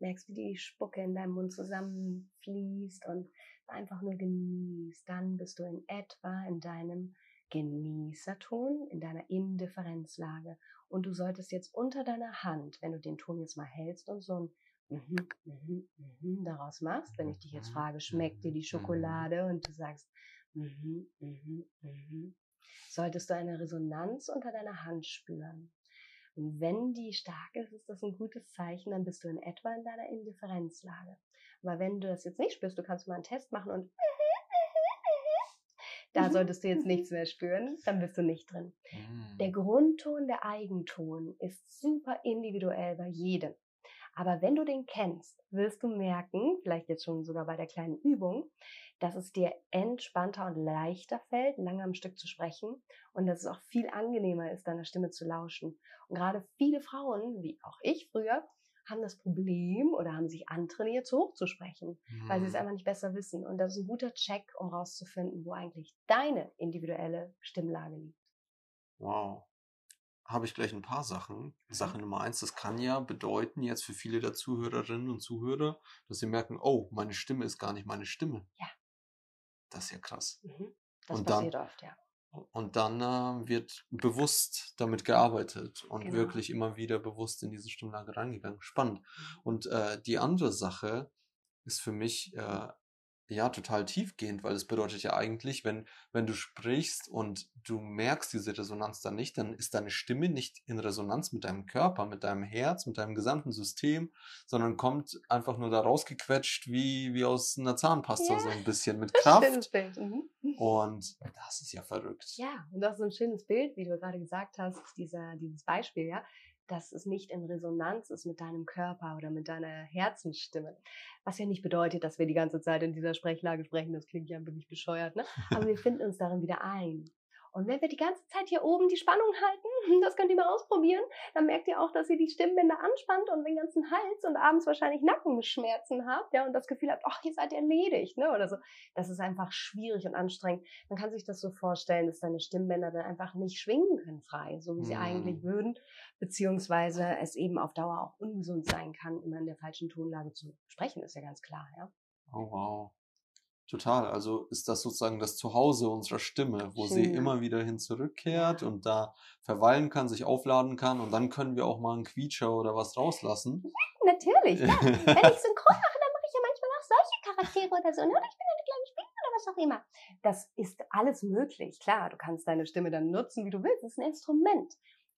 merkst, wie die Spucke in deinem Mund zusammenfließt und einfach nur genießt, dann bist du in etwa in deinem Genießerton, in deiner Indifferenzlage. Und du solltest jetzt unter deiner Hand, wenn du den Ton jetzt mal hältst und so ein mhm, mhm, mhm daraus machst, wenn ich dich jetzt frage, schmeckt dir die Schokolade? Und du sagst, mhm, mhm, mhm, solltest du eine Resonanz unter deiner Hand spüren. Und wenn die stark ist, ist das ein gutes Zeichen, dann bist du in etwa in deiner Indifferenzlage. Aber wenn du das jetzt nicht spürst, du kannst mal einen Test machen und da mhm. solltest du jetzt nichts mhm. mehr spüren, dann bist du nicht drin. Der mhm. Grundton, der Eigenton ist super individuell bei jedem. Aber wenn du den kennst, wirst du merken, vielleicht jetzt schon sogar bei der kleinen Übung, dass es dir entspannter und leichter fällt, lange am Stück zu sprechen und dass es auch viel angenehmer ist, deiner Stimme zu lauschen. Und gerade viele Frauen, wie auch ich früher, haben das Problem oder haben sich antrainiert, zu hoch zu sprechen, mhm. weil sie es mhm. einfach nicht besser wissen. Und das ist ein guter Check, um rauszufinden, wo eigentlich deine individuelle Stimmlage liegt. Wow. Habe ich gleich ein paar Sachen. Sache Nummer eins, das kann ja bedeuten, jetzt für viele der Zuhörerinnen und Zuhörer, dass sie merken, oh, meine Stimme ist gar nicht meine Stimme. Ja. Das ist ja krass. Mhm. Das und passiert dann, oft, ja. Und dann äh, wird bewusst damit gearbeitet und genau. wirklich immer wieder bewusst in diese Stimmlage reingegangen. Spannend. Mhm. Und äh, die andere Sache ist für mich äh, ja total tiefgehend, weil es bedeutet ja eigentlich, wenn, wenn du sprichst und du merkst diese Resonanz dann nicht, dann ist deine Stimme nicht in Resonanz mit deinem Körper, mit deinem Herz, mit deinem gesamten System, sondern kommt einfach nur da rausgequetscht wie, wie aus einer Zahnpasta, Ja. so ein bisschen mit Schönes Kraft. Bild. Mhm. Und das ist ja verrückt. Ja, und das ist ein schönes Bild, wie du gerade gesagt hast, dieser, dieses Beispiel, ja, dass es nicht in Resonanz ist mit deinem Körper oder mit deiner Herzensstimme. Was ja nicht bedeutet, dass wir die ganze Zeit in dieser Sprechlage sprechen, das klingt ja wirklich bescheuert, ne? Aber wir [laughs] finden uns darin wieder ein. Und wenn wir die ganze Zeit hier oben die Spannung halten, [laughs] das könnt ihr mal ausprobieren, dann merkt ihr auch, dass ihr die Stimmbänder anspannt und den ganzen Hals und abends wahrscheinlich Nackenschmerzen habt, ja, und das Gefühl habt, ach, ihr seid erledigt, ne, oder so. Das ist einfach schwierig und anstrengend. Man kann sich das so vorstellen, dass deine Stimmbänder dann einfach nicht schwingen können frei, so wie sie Mhm. eigentlich würden, beziehungsweise es eben auf Dauer auch ungesund sein kann, immer in der falschen Tonlage zu sprechen, ist ja ganz klar, ja. Oh wow. Total. Also ist das sozusagen das Zuhause unserer Stimme, wo sie Schön. immer wieder hin zurückkehrt Ja. und da verweilen kann, sich aufladen kann und dann können wir auch mal einen Quietscher oder was rauslassen. Natürlich, ja. [laughs] Wenn ich synchron mache, dann mache ich ja manchmal auch solche Charaktere oder so. Ne? Oder ich bin eine kleine Spinne oder was auch immer. Das ist alles möglich. Klar, du kannst deine Stimme dann nutzen, wie du willst. Das ist ein Instrument.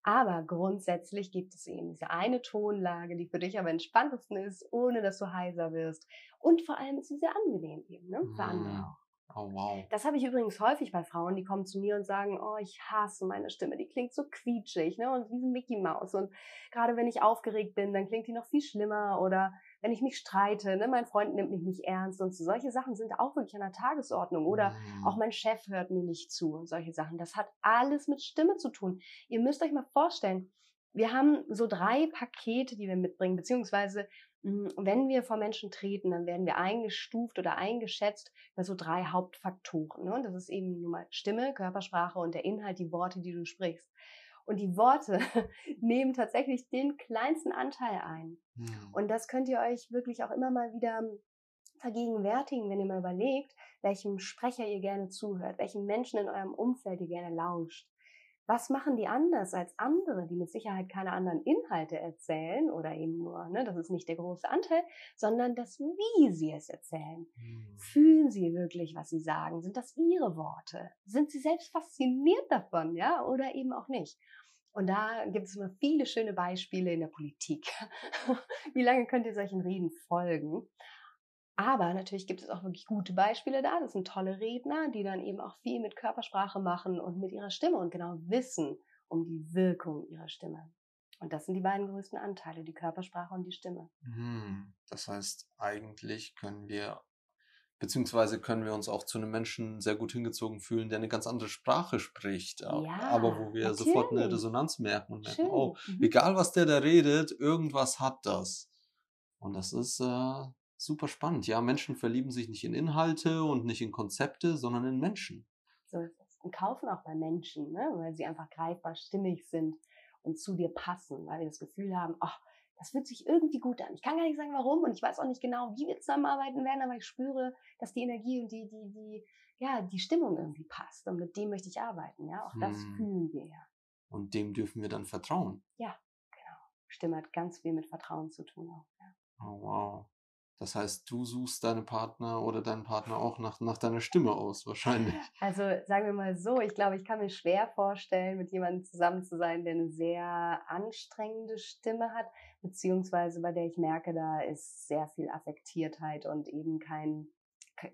Aber grundsätzlich gibt es eben diese eine Tonlage, die für dich am entspanntesten ist, ohne dass du heiser wirst. Und vor allem ist sie sehr angenehm eben, ne? Für andere auch. Oh wow. Das habe ich übrigens häufig bei Frauen, die kommen zu mir und sagen, oh, ich hasse meine Stimme, die klingt so quietschig, ne, und wie ein Mickey Maus. Und gerade wenn ich aufgeregt bin, dann klingt die noch viel schlimmer. Oder wenn ich mich streite, ne, mein Freund nimmt mich nicht ernst. Und so solche Sachen sind auch wirklich an der Tagesordnung. Oder Mm. auch mein Chef hört mir nicht zu und solche Sachen. Das hat alles mit Stimme zu tun. Ihr müsst euch mal vorstellen, wir haben so drei Pakete, die wir mitbringen, beziehungsweise mh, wenn wir vor Menschen treten, dann werden wir eingestuft oder eingeschätzt über so drei Hauptfaktoren. Ne? Und das ist eben nun mal Stimme, Körpersprache und der Inhalt, die Worte, die du sprichst. Und die Worte [laughs] nehmen tatsächlich den kleinsten Anteil ein. Mm. Und das könnt ihr euch wirklich auch immer mal wieder vergegenwärtigen, wenn ihr mal überlegt, welchem Sprecher ihr gerne zuhört, welchen Menschen in eurem Umfeld ihr gerne lauscht. Was machen die anders als andere, die mit Sicherheit keine anderen Inhalte erzählen oder eben nur, ne, das ist nicht der große Anteil, sondern das, wie sie es erzählen. Mm. Fühlen sie wirklich, was sie sagen? Sind das ihre Worte? Sind sie selbst fasziniert davon, ja, oder eben auch nicht? Und da gibt es immer viele schöne Beispiele in der Politik. [laughs] Wie lange könnt ihr solchen Reden folgen? Aber natürlich gibt es auch wirklich gute Beispiele da. Das sind tolle Redner, die dann eben auch viel mit Körpersprache machen und mit ihrer Stimme und genau wissen um die Wirkung ihrer Stimme. Und das sind die beiden größten Anteile, die Körpersprache und die Stimme. Hm, Das heißt, eigentlich können wir, beziehungsweise können wir uns auch zu einem Menschen sehr gut hingezogen fühlen, der eine ganz andere Sprache spricht, Ja, aber wo wir sofort eine natürlich. Resonanz merken und merken, Schön. oh, Mhm. egal was der da redet, irgendwas hat das. Und das ist äh, super spannend. Ja, Menschen verlieben sich nicht in Inhalte und nicht in Konzepte, sondern in Menschen. So ist es. Und kaufen auch bei Menschen, ne? weil sie einfach greifbar stimmig sind und zu dir passen, weil wir das Gefühl haben, ach, das fühlt sich irgendwie gut an. Ich kann gar nicht sagen, warum und ich weiß auch nicht genau, wie wir zusammenarbeiten werden, aber ich spüre, dass die Energie und die, die, die, ja, die Stimmung irgendwie passt und mit dem möchte ich arbeiten. Ja, auch das Hm. fühlen wir ja. Und dem dürfen wir dann vertrauen. Stimme hat ganz viel mit Vertrauen zu tun auch. Ja. Oh, wow. Das heißt, du suchst deine Partner oder deinen Partner auch nach, nach deiner Stimme aus, wahrscheinlich. [laughs] Also sagen wir mal so, ich glaube, ich kann mir schwer vorstellen, mit jemandem zusammen zu sein, der eine sehr anstrengende Stimme hat, beziehungsweise bei der ich merke, da ist sehr viel Affektiertheit und eben kein,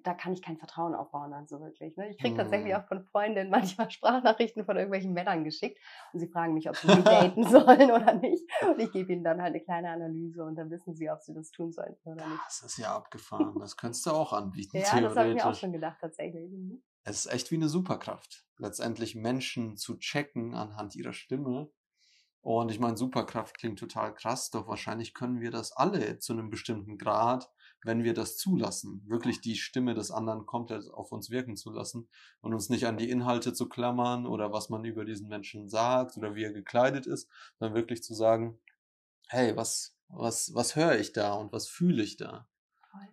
da kann ich kein Vertrauen aufbauen dann so wirklich. Ne? Ich kriege tatsächlich Hm. auch von Freundinnen manchmal [laughs] Sprachnachrichten von irgendwelchen Männern geschickt und sie fragen mich, ob sie mich daten sollen oder nicht. Und ich gebe ihnen dann halt eine kleine Analyse und dann wissen sie, ob sie das tun sollten oder nicht. Das ist ja abgefahren. Das könntest du auch anbieten, [laughs] Ja, das habe ich mir auch theoretisch. schon gedacht tatsächlich. Mhm. Es ist echt wie eine Superkraft, letztendlich Menschen zu checken anhand ihrer Stimme. Und ich meine, Superkraft klingt total krass, doch wahrscheinlich können wir das alle zu einem bestimmten Grad, wenn wir das zulassen, wirklich die Stimme des anderen komplett auf uns wirken zu lassen und uns nicht an die Inhalte zu klammern oder was man über diesen Menschen sagt oder wie er gekleidet ist, sondern wirklich zu sagen, hey, was, was, was höre ich da und was fühle ich da? Voll.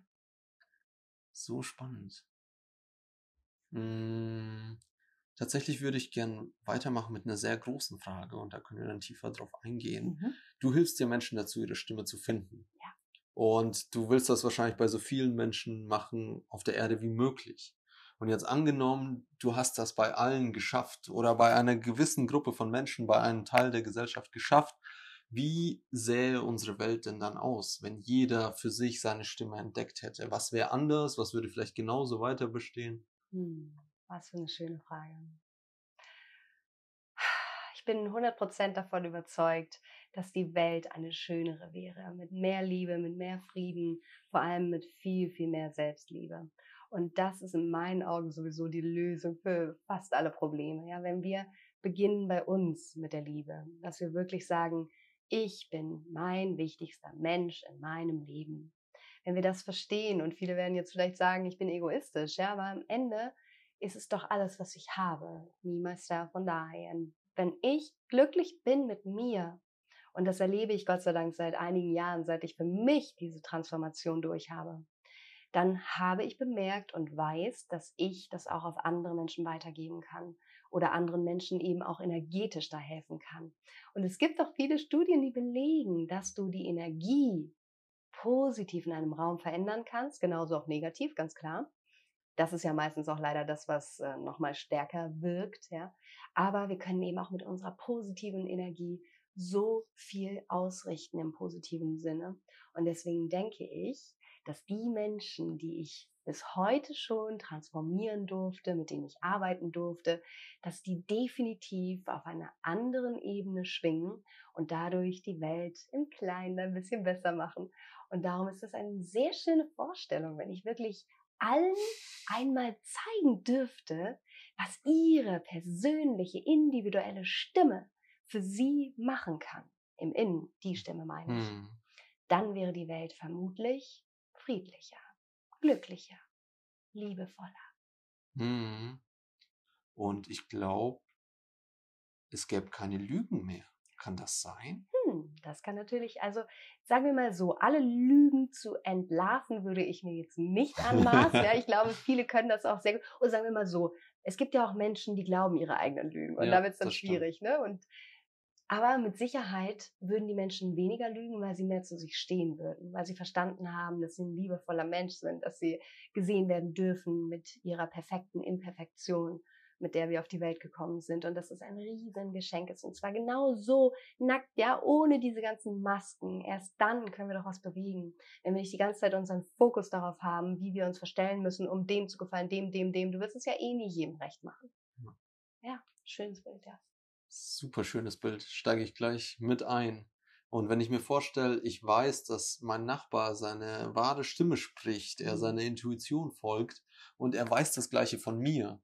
So spannend. Mm, Tatsächlich würde ich gern weitermachen mit einer sehr großen Frage und da können wir dann tiefer drauf eingehen. Mhm. Du hilfst dir Menschen dazu, ihre Stimme zu finden. Und du willst das wahrscheinlich bei so vielen Menschen machen auf der Erde wie möglich. Und jetzt angenommen, du hast das bei allen geschafft oder bei einer gewissen Gruppe von Menschen, bei einem Teil der Gesellschaft geschafft, wie sähe unsere Welt denn dann aus, wenn jeder für sich seine Stimme entdeckt hätte? Was wäre anders? Was würde vielleicht genauso weiter bestehen? Hm, was für eine schöne Frage. Ich bin 100% davon überzeugt, dass die Welt eine schönere wäre, mit mehr Liebe, mit mehr Frieden, vor allem mit viel, viel mehr Selbstliebe. Und das ist in meinen Augen sowieso die Lösung für fast alle Probleme. Ja, wenn wir beginnen bei uns mit der Liebe, dass wir wirklich sagen, ich bin mein wichtigster Mensch in meinem Leben. Wenn wir das verstehen und viele werden jetzt vielleicht sagen, ich bin egoistisch, ja, aber am Ende ist es doch alles, was ich habe. Niemals davon daher. Wenn ich glücklich bin mit mir, und das erlebe ich Gott sei Dank seit einigen Jahren, seit ich für mich diese Transformation durch habe, dann habe ich bemerkt und weiß, dass ich das auch auf andere Menschen weitergeben kann oder anderen Menschen eben auch energetisch da helfen kann. Und es gibt auch viele Studien, die belegen, dass du die Energie positiv in einem Raum verändern kannst, genauso auch negativ, ganz klar. Das ist ja meistens auch leider das, was äh, nochmal stärker wirkt, ja. Aber wir können eben auch mit unserer positiven Energie so viel ausrichten im positiven Sinne. Und deswegen denke ich, dass die Menschen, die ich bis heute schon transformieren durfte, mit denen ich arbeiten durfte, dass die definitiv auf einer anderen Ebene schwingen und dadurch die Welt im Kleinen ein bisschen besser machen. Und darum ist es eine sehr schöne Vorstellung, wenn ich wirklich allen einmal zeigen dürfte, was ihre persönliche, individuelle Stimme für sie machen kann. Im Innen, die Stimme meine ich. Hm. Dann wäre die Welt vermutlich friedlicher, glücklicher, liebevoller. Mhm. Und ich glaube, es gäbe keine Lügen mehr. Kann das sein? Hm, das kann natürlich, also sagen wir mal so, alle Lügen zu entlarven würde ich mir jetzt nicht anmaßen. ja, ich glaube, [laughs] viele können das auch sehr gut. Und sagen wir mal so, es gibt ja auch Menschen, die glauben ihre eigenen Lügen. Und ja, da wird es dann schwierig. Stimmt. Ne? Und aber mit Sicherheit würden die Menschen weniger lügen, weil sie mehr zu sich stehen würden, weil sie verstanden haben, dass sie ein liebevoller Mensch sind, dass sie gesehen werden dürfen mit ihrer perfekten Imperfektion, mit der wir auf die Welt gekommen sind und dass es ein Riesengeschenk ist und zwar genau so nackt, ja, ohne diese ganzen Masken. Erst dann können wir doch was bewegen, wenn wir nicht die ganze Zeit unseren Fokus darauf haben, wie wir uns verstellen müssen, um dem zu gefallen, dem, dem, dem. Du wirst es ja eh nie jedem recht machen. Ja, schönes Bild, ja. Super schönes Bild. Steige ich gleich mit ein. Und wenn ich mir vorstelle, ich weiß, dass mein Nachbar seine wahre Stimme spricht, er mhm. seiner Intuition folgt und er weiß das Gleiche von mir.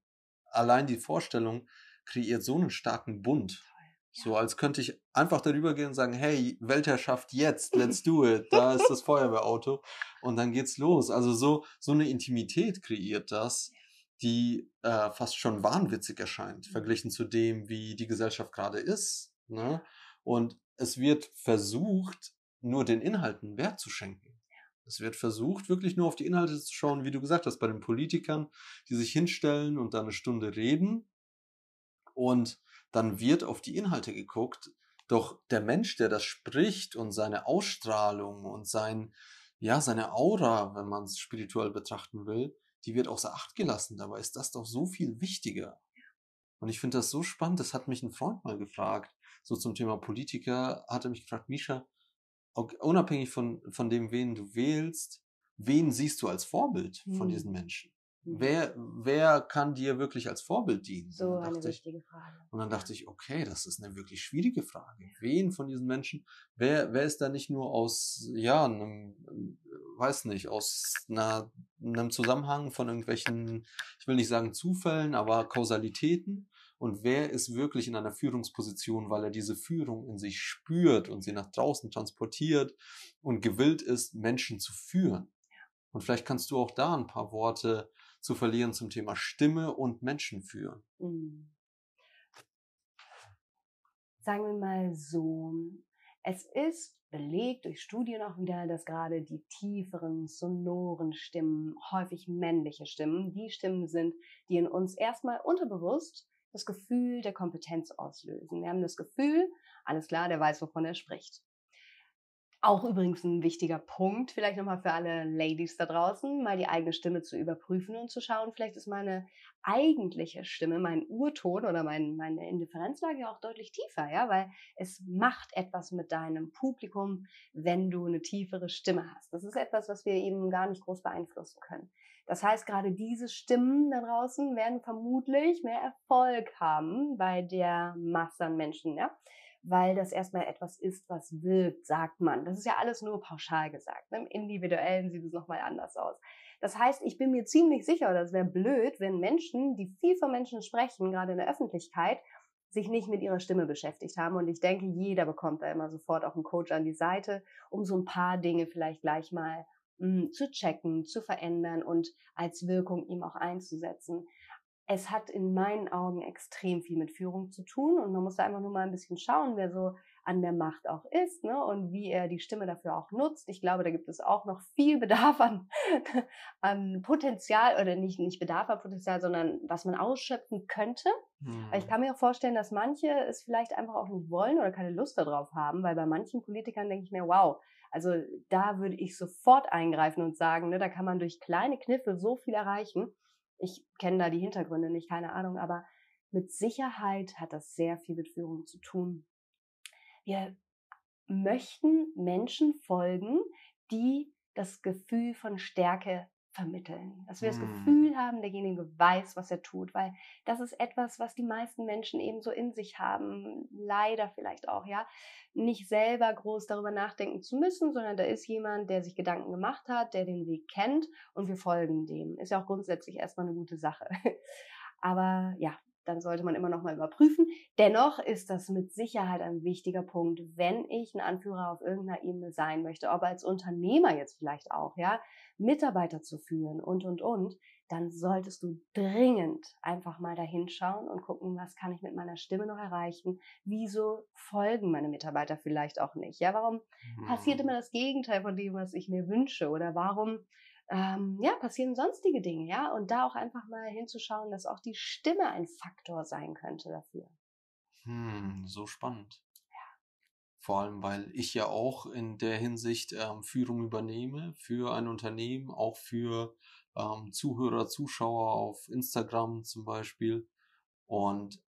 Allein die Vorstellung kreiert so einen starken Bund. So als könnte ich einfach darüber gehen und sagen, hey, Weltherrschaft jetzt, let's do it. Da [laughs] ist das Feuerwehrauto und dann geht's los. Also so, so eine Intimität kreiert das die äh, fast schon wahnwitzig erscheint, mhm. verglichen zu dem, wie die Gesellschaft gerade ist. Ne? Und es wird versucht, nur den Inhalten Wert zu schenken. Es wird versucht, wirklich nur auf die Inhalte zu schauen, wie du gesagt hast, bei den Politikern, die sich hinstellen und dann eine Stunde reden. Und dann wird auf die Inhalte geguckt. Doch der Mensch, der das spricht und seine Ausstrahlung und sein, ja, seine Aura, wenn man es spirituell betrachten will, die wird außer Acht gelassen. Dabei ist das doch so viel wichtiger. Und ich finde das so spannend. Das hat mich ein Freund mal gefragt. So zum Thema Politiker hat er mich gefragt, Misha, unabhängig von, von dem, wen du wählst, wen siehst du als Vorbild von hm. diesen Menschen? Mhm. Wer, wer kann dir wirklich als Vorbild dienen? So eine wichtige Frage. Und dann dachte ich, okay, das ist eine wirklich schwierige Frage. Wen von diesen Menschen, wer, wer ist da nicht nur aus, ja, einem, weiß nicht, aus einer, einem Zusammenhang von irgendwelchen, ich will nicht sagen Zufällen, aber Kausalitäten? Und wer ist wirklich in einer Führungsposition, weil er diese Führung in sich spürt und sie nach draußen transportiert und gewillt ist, Menschen zu führen? Und vielleicht kannst du auch da ein paar Worte zu verlieren zum Thema Stimme und Menschen führen? Mhm. Sagen wir mal so, es ist belegt durch Studien auch wieder, dass gerade die tieferen, sonoren Stimmen, häufig männliche Stimmen, die Stimmen sind, die in uns erstmal unterbewusst das Gefühl der Kompetenz auslösen. Wir haben das Gefühl, alles klar, der weiß, wovon er spricht. Auch übrigens ein wichtiger Punkt, vielleicht nochmal für alle Ladies da draußen, mal die eigene Stimme zu überprüfen und zu schauen, vielleicht ist meine eigentliche Stimme, mein Urton oder mein, meine Indifferenzlage ja auch deutlich tiefer, ja, weil es macht etwas mit deinem Publikum, wenn du eine tiefere Stimme hast. Das ist etwas, was wir eben gar nicht groß beeinflussen können. Das heißt, gerade diese Stimmen da draußen werden vermutlich mehr Erfolg haben bei der Masse an Menschen, ja weil das erstmal etwas ist, was wirkt, sagt man. Das ist ja alles nur pauschal gesagt. Ne? Im Individuellen sieht es nochmal anders aus. Das heißt, ich bin mir ziemlich sicher, es wäre blöd, wenn Menschen, die viel von Menschen sprechen, gerade in der Öffentlichkeit, sich nicht mit ihrer Stimme beschäftigt haben. Und ich denke, jeder bekommt da immer sofort auch einen Coach an die Seite, um so ein paar Dinge vielleicht gleich mal mh, hm, zu checken, zu verändern und als Wirkung ihm auch einzusetzen es hat in meinen Augen extrem viel mit Führung zu tun und man muss da einfach nur mal ein bisschen schauen, wer so an der Macht auch ist ne, und wie er die Stimme dafür auch nutzt. Ich glaube, da gibt es auch noch viel Bedarf an, [laughs] an Potenzial oder nicht, nicht Bedarf an Potenzial, sondern was man ausschöpfen könnte. Mhm. Ich kann mir auch vorstellen, dass manche es vielleicht einfach auch nicht wollen oder keine Lust darauf haben, weil bei manchen Politikern denke ich mir, wow, also da würde ich sofort eingreifen und sagen, ne, da kann man durch kleine Kniffe so viel erreichen. Ich kenne da die Hintergründe nicht, keine Ahnung, aber mit Sicherheit hat das sehr viel mit Führung zu tun. Wir möchten Menschen folgen, die das Gefühl von Stärke vermitteln. Dass wir das hm. Gefühl haben, derjenige weiß, was er tut, weil das ist etwas, was die meisten Menschen eben so in sich haben. Leider vielleicht auch, ja. Nicht selber groß darüber nachdenken zu müssen, sondern da ist jemand, der sich Gedanken gemacht hat, der den Weg kennt und wir folgen dem. Ist ja auch grundsätzlich erstmal eine gute Sache. [laughs] Aber ja, dann sollte man immer noch mal überprüfen. Dennoch ist das mit Sicherheit ein wichtiger Punkt, wenn ich ein Anführer auf irgendeiner Ebene sein möchte, ob als Unternehmer jetzt vielleicht auch, ja, Mitarbeiter zu führen und, und, und, dann solltest du dringend einfach mal dahin schauen und gucken, was kann ich mit meiner Stimme noch erreichen? Wieso folgen meine Mitarbeiter vielleicht auch nicht? Ja, warum passiert immer hm. das Gegenteil von dem, was ich mir wünsche? Oder warum ähm, ja, passieren sonstige Dinge, ja, und da auch einfach mal hinzuschauen, dass auch die Stimme ein Faktor sein könnte dafür. Hm, so spannend. Ja. Vor allem, weil ich ja auch in der Hinsicht ähm, Führung übernehme für ein Unternehmen, auch für ähm, Zuhörer, Zuschauer auf Instagram zum Beispiel. Und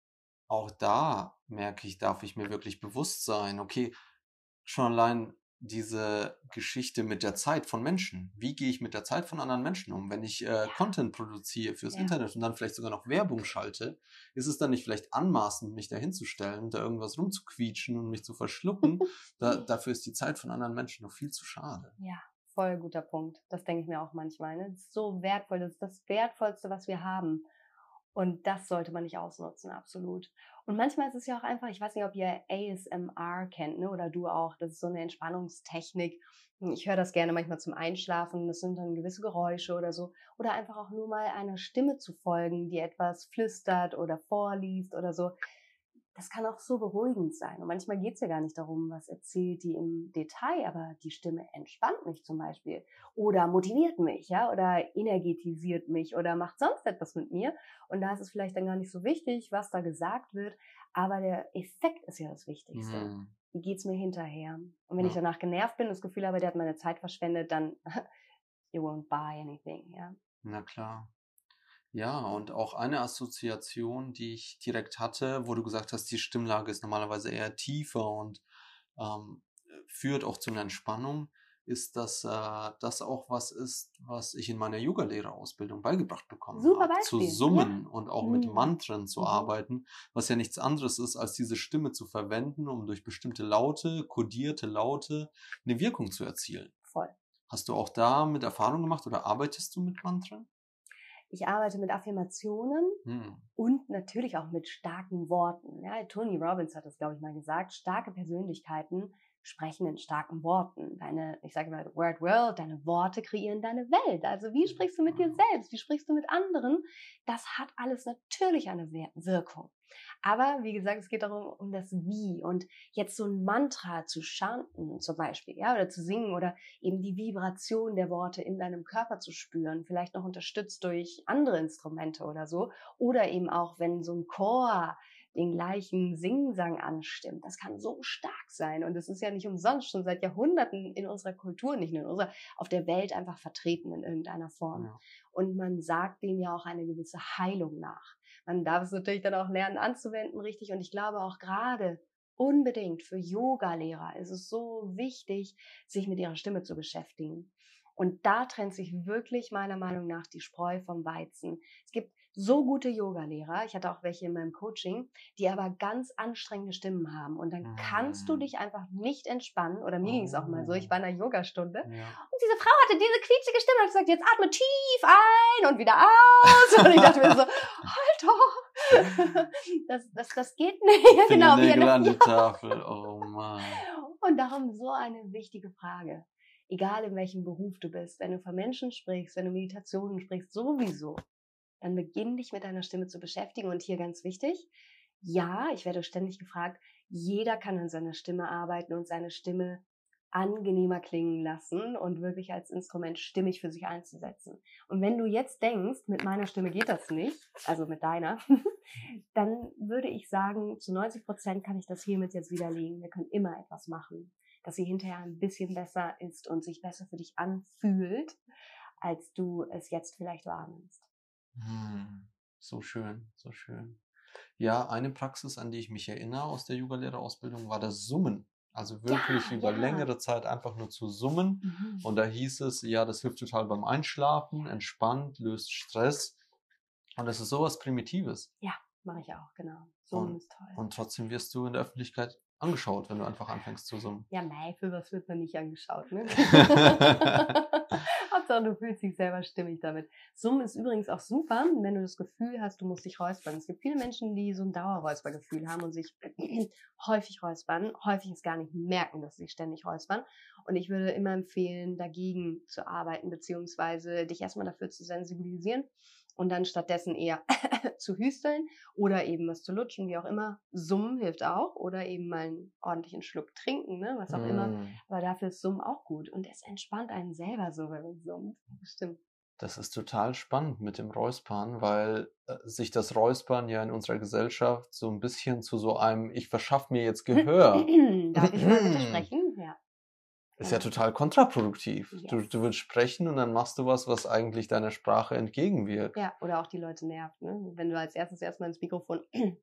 auch da merke ich, darf ich mir wirklich bewusst sein, okay, schon allein diese Geschichte mit der Zeit von Menschen. Wie gehe ich mit der Zeit von anderen Menschen um? Wenn ich äh, Content produziere fürs ja. Internet und dann vielleicht sogar noch Werbung schalte, ist es dann nicht vielleicht anmaßend, mich da hinzustellen, da irgendwas rumzuquietschen und mich zu verschlucken? [laughs] da, dafür ist die Zeit von anderen Menschen noch viel zu schade. Ja, voll guter Punkt. Das denke ich mir auch manchmal. Ne? Das ist so wertvoll. Das ist das Wertvollste, was wir haben. Und das sollte man nicht ausnutzen, absolut. Und manchmal ist es ja auch einfach, ich weiß nicht, ob ihr ASMR kennt, ne? oder du auch, das ist so eine Entspannungstechnik. Ich höre das gerne manchmal zum Einschlafen, das sind dann gewisse Geräusche oder so. Oder einfach auch nur mal einer Stimme zu folgen, die etwas flüstert oder vorliest oder so das kann auch so beruhigend sein. Und manchmal geht es ja gar nicht darum, was erzählt die im Detail, aber die Stimme entspannt mich zum Beispiel oder motiviert mich, ja, oder energetisiert mich oder macht sonst etwas mit mir. Und da ist es vielleicht dann gar nicht so wichtig, was da gesagt wird, aber der Effekt ist ja das Wichtigste. Mhm. Wie geht's mir hinterher? Und wenn ja. ich danach genervt bin, das Gefühl habe, der hat meine Zeit verschwendet, dann [laughs] you won't buy anything, ja. Na klar. Ja, und auch eine Assoziation, die ich direkt hatte, wo du gesagt hast, die Stimmlage ist normalerweise eher tiefer und ähm, führt auch zu einer Entspannung, ist, dass äh, das auch was ist, was ich in meiner Yoga-Lehrerausbildung beigebracht bekommen Super habe. Zu summen ja. und auch mhm. mit Mantren zu mhm. arbeiten, was ja nichts anderes ist, als diese Stimme zu verwenden, um durch bestimmte Laute, kodierte Laute, eine Wirkung zu erzielen. Voll. Hast du auch da mit Erfahrung gemacht oder arbeitest du mit Mantren? Ich arbeite mit Affirmationen hm. und natürlich auch mit starken Worten. Ja, Tony Robbins hat das, glaube ich, mal gesagt. Starke Persönlichkeiten sprechen in starken Worten. Deine, ich sage mal, Word World, deine Worte kreieren deine Welt. Also wie sprichst du mit dir selbst? Wie sprichst du mit anderen? Das hat alles natürlich eine Wirkung. Aber wie gesagt, es geht darum, um das Wie und jetzt so ein Mantra zu chanten zum Beispiel, ja, oder zu singen oder eben die Vibration der Worte in deinem Körper zu spüren, vielleicht noch unterstützt durch andere Instrumente oder so. Oder eben auch, wenn so ein Chor den gleichen Singsang anstimmt. Das kann so stark sein. Und es ist ja nicht umsonst schon seit Jahrhunderten in unserer Kultur, nicht nur in unserer, auf der Welt einfach vertreten in irgendeiner Form. Ja. Und man sagt dem ja auch eine gewisse Heilung nach. Man darf es natürlich dann auch lernen anzuwenden, richtig. Und ich glaube auch gerade unbedingt für Yoga-Lehrer ist es so wichtig, sich mit ihrer Stimme zu beschäftigen. Und da trennt sich wirklich meiner Meinung nach die Spreu vom Weizen. Es gibt so gute Yoga-Lehrer, ich hatte auch welche in meinem Coaching, die aber ganz anstrengende Stimmen haben. Und dann kannst du ah. dich einfach nicht entspannen. Oder mir oh. ging es auch mal so, ich war in einer Yogastunde. Ja. Und diese Frau hatte diese quietschige Stimme und hat gesagt, jetzt atme tief ein und wieder aus. [laughs] Und ich dachte mir so, halt doch. Das, das, das geht nicht. genau, wie an der Tafel. Oh Mann. Und darum so eine wichtige Frage egal in welchem Beruf du bist, wenn du von Menschen sprichst, wenn du Meditationen sprichst, sowieso, dann beginn dich mit deiner Stimme zu beschäftigen. Und hier ganz wichtig, ja, ich werde ständig gefragt, jeder kann an seiner Stimme arbeiten und seine Stimme angenehmer klingen lassen und wirklich als Instrument stimmig für sich einzusetzen. Und wenn du jetzt denkst, mit meiner Stimme geht das nicht, also mit deiner, [laughs] dann würde ich sagen, zu 90 Prozent kann ich das hiermit jetzt widerlegen. Wir können immer etwas machen, dass sie hinterher ein bisschen besser ist und sich besser für dich anfühlt, als du es jetzt vielleicht wahrnimmst. Hm, so schön, so schön. Ja, eine Praxis, an die ich mich erinnere aus der Yogalehrerausbildung, war das Summen. Also wirklich ja, über ja. längere Zeit einfach nur zu summen. Mhm. Und da hieß es, ja, das hilft total beim Einschlafen, entspannt, löst Stress. Und es ist sowas Primitives. Ja, mache ich auch, genau. Summen und, ist toll. Und trotzdem wirst du in der Öffentlichkeit angeschaut, wenn du einfach anfängst zu summen. Ja, mei, für was wird man nicht angeschaut, ne? [laughs] [laughs] Hauptsache, du fühlst dich selber stimmig damit. Summen ist übrigens auch super, wenn du das Gefühl hast, du musst dich räuspern. Es gibt viele Menschen, die so ein Dauerräuspergefühl haben und sich [clears throat] häufig räuspern, häufig es gar nicht merken, dass sie sich ständig räuspern. Und ich würde immer empfehlen, dagegen zu arbeiten, beziehungsweise dich erstmal dafür zu sensibilisieren und dann stattdessen eher [laughs] zu hüsteln oder eben was zu lutschen, wie auch immer. Summen hilft auch oder eben mal einen ordentlichen Schluck trinken, ne, was auch mm. immer. Aber dafür ist Summen auch gut und es entspannt einen selber so, wenn man summt. Stimmt. Das ist total spannend mit dem Räuspern, weil äh, sich das Räuspern ja in unserer Gesellschaft so ein bisschen zu so einem Ich verschaffe mir jetzt [laughs] Gehör. Darf ich mal [clears throat] bitte sprechen? Ist ja total kontraproduktiv. Yes. Du, du willst sprechen und dann machst du was, was eigentlich deiner Sprache entgegenwirkt. Ja, oder auch die Leute nervt. Ne? Wenn du als erstes erstmal ins Mikrofon [clears throat]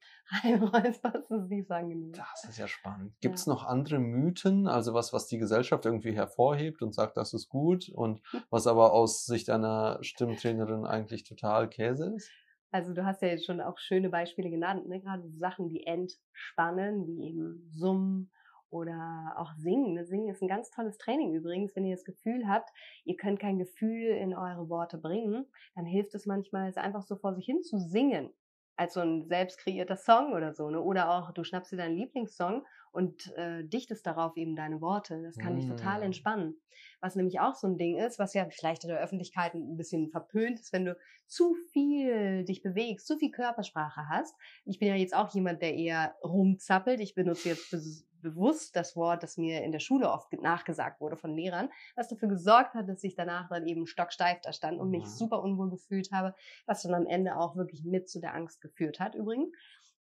reinräusperst, [laughs] ist es nicht angenehm. Das ist ja spannend. Gibt es ja. noch andere Mythen, also was, was die Gesellschaft irgendwie hervorhebt und sagt, das ist gut und was aber aus Sicht einer Stimmtrainerin eigentlich total Käse ist? Also du hast ja jetzt schon auch schöne Beispiele genannt, ne? gerade Sachen, die entspannen, wie eben Summen oder auch singen. Ne? Singen ist ein ganz tolles Training übrigens. Wenn ihr das Gefühl habt, ihr könnt kein Gefühl in eure Worte bringen, dann hilft es manchmal, es einfach so vor sich hin zu singen. Als so ein selbst kreierter Song oder so. Ne? Oder auch, du schnappst dir deinen Lieblingssong und äh, dichtest darauf eben deine Worte. Das kann mm. dich total mm. entspannen. Was nämlich auch so ein Ding ist, was ja vielleicht in der Öffentlichkeit ein bisschen verpönt ist, wenn du zu viel dich bewegst, zu viel Körpersprache hast. Ich bin ja jetzt auch jemand, der eher rumzappelt. Ich benutze jetzt bewusst das Wort, das mir in der Schule oft nachgesagt wurde von Lehrern, was dafür gesorgt hat, dass ich danach dann eben stocksteif da stand und mich mhm. super unwohl gefühlt habe, was dann am Ende auch wirklich mit zu der Angst geführt hat übrigens.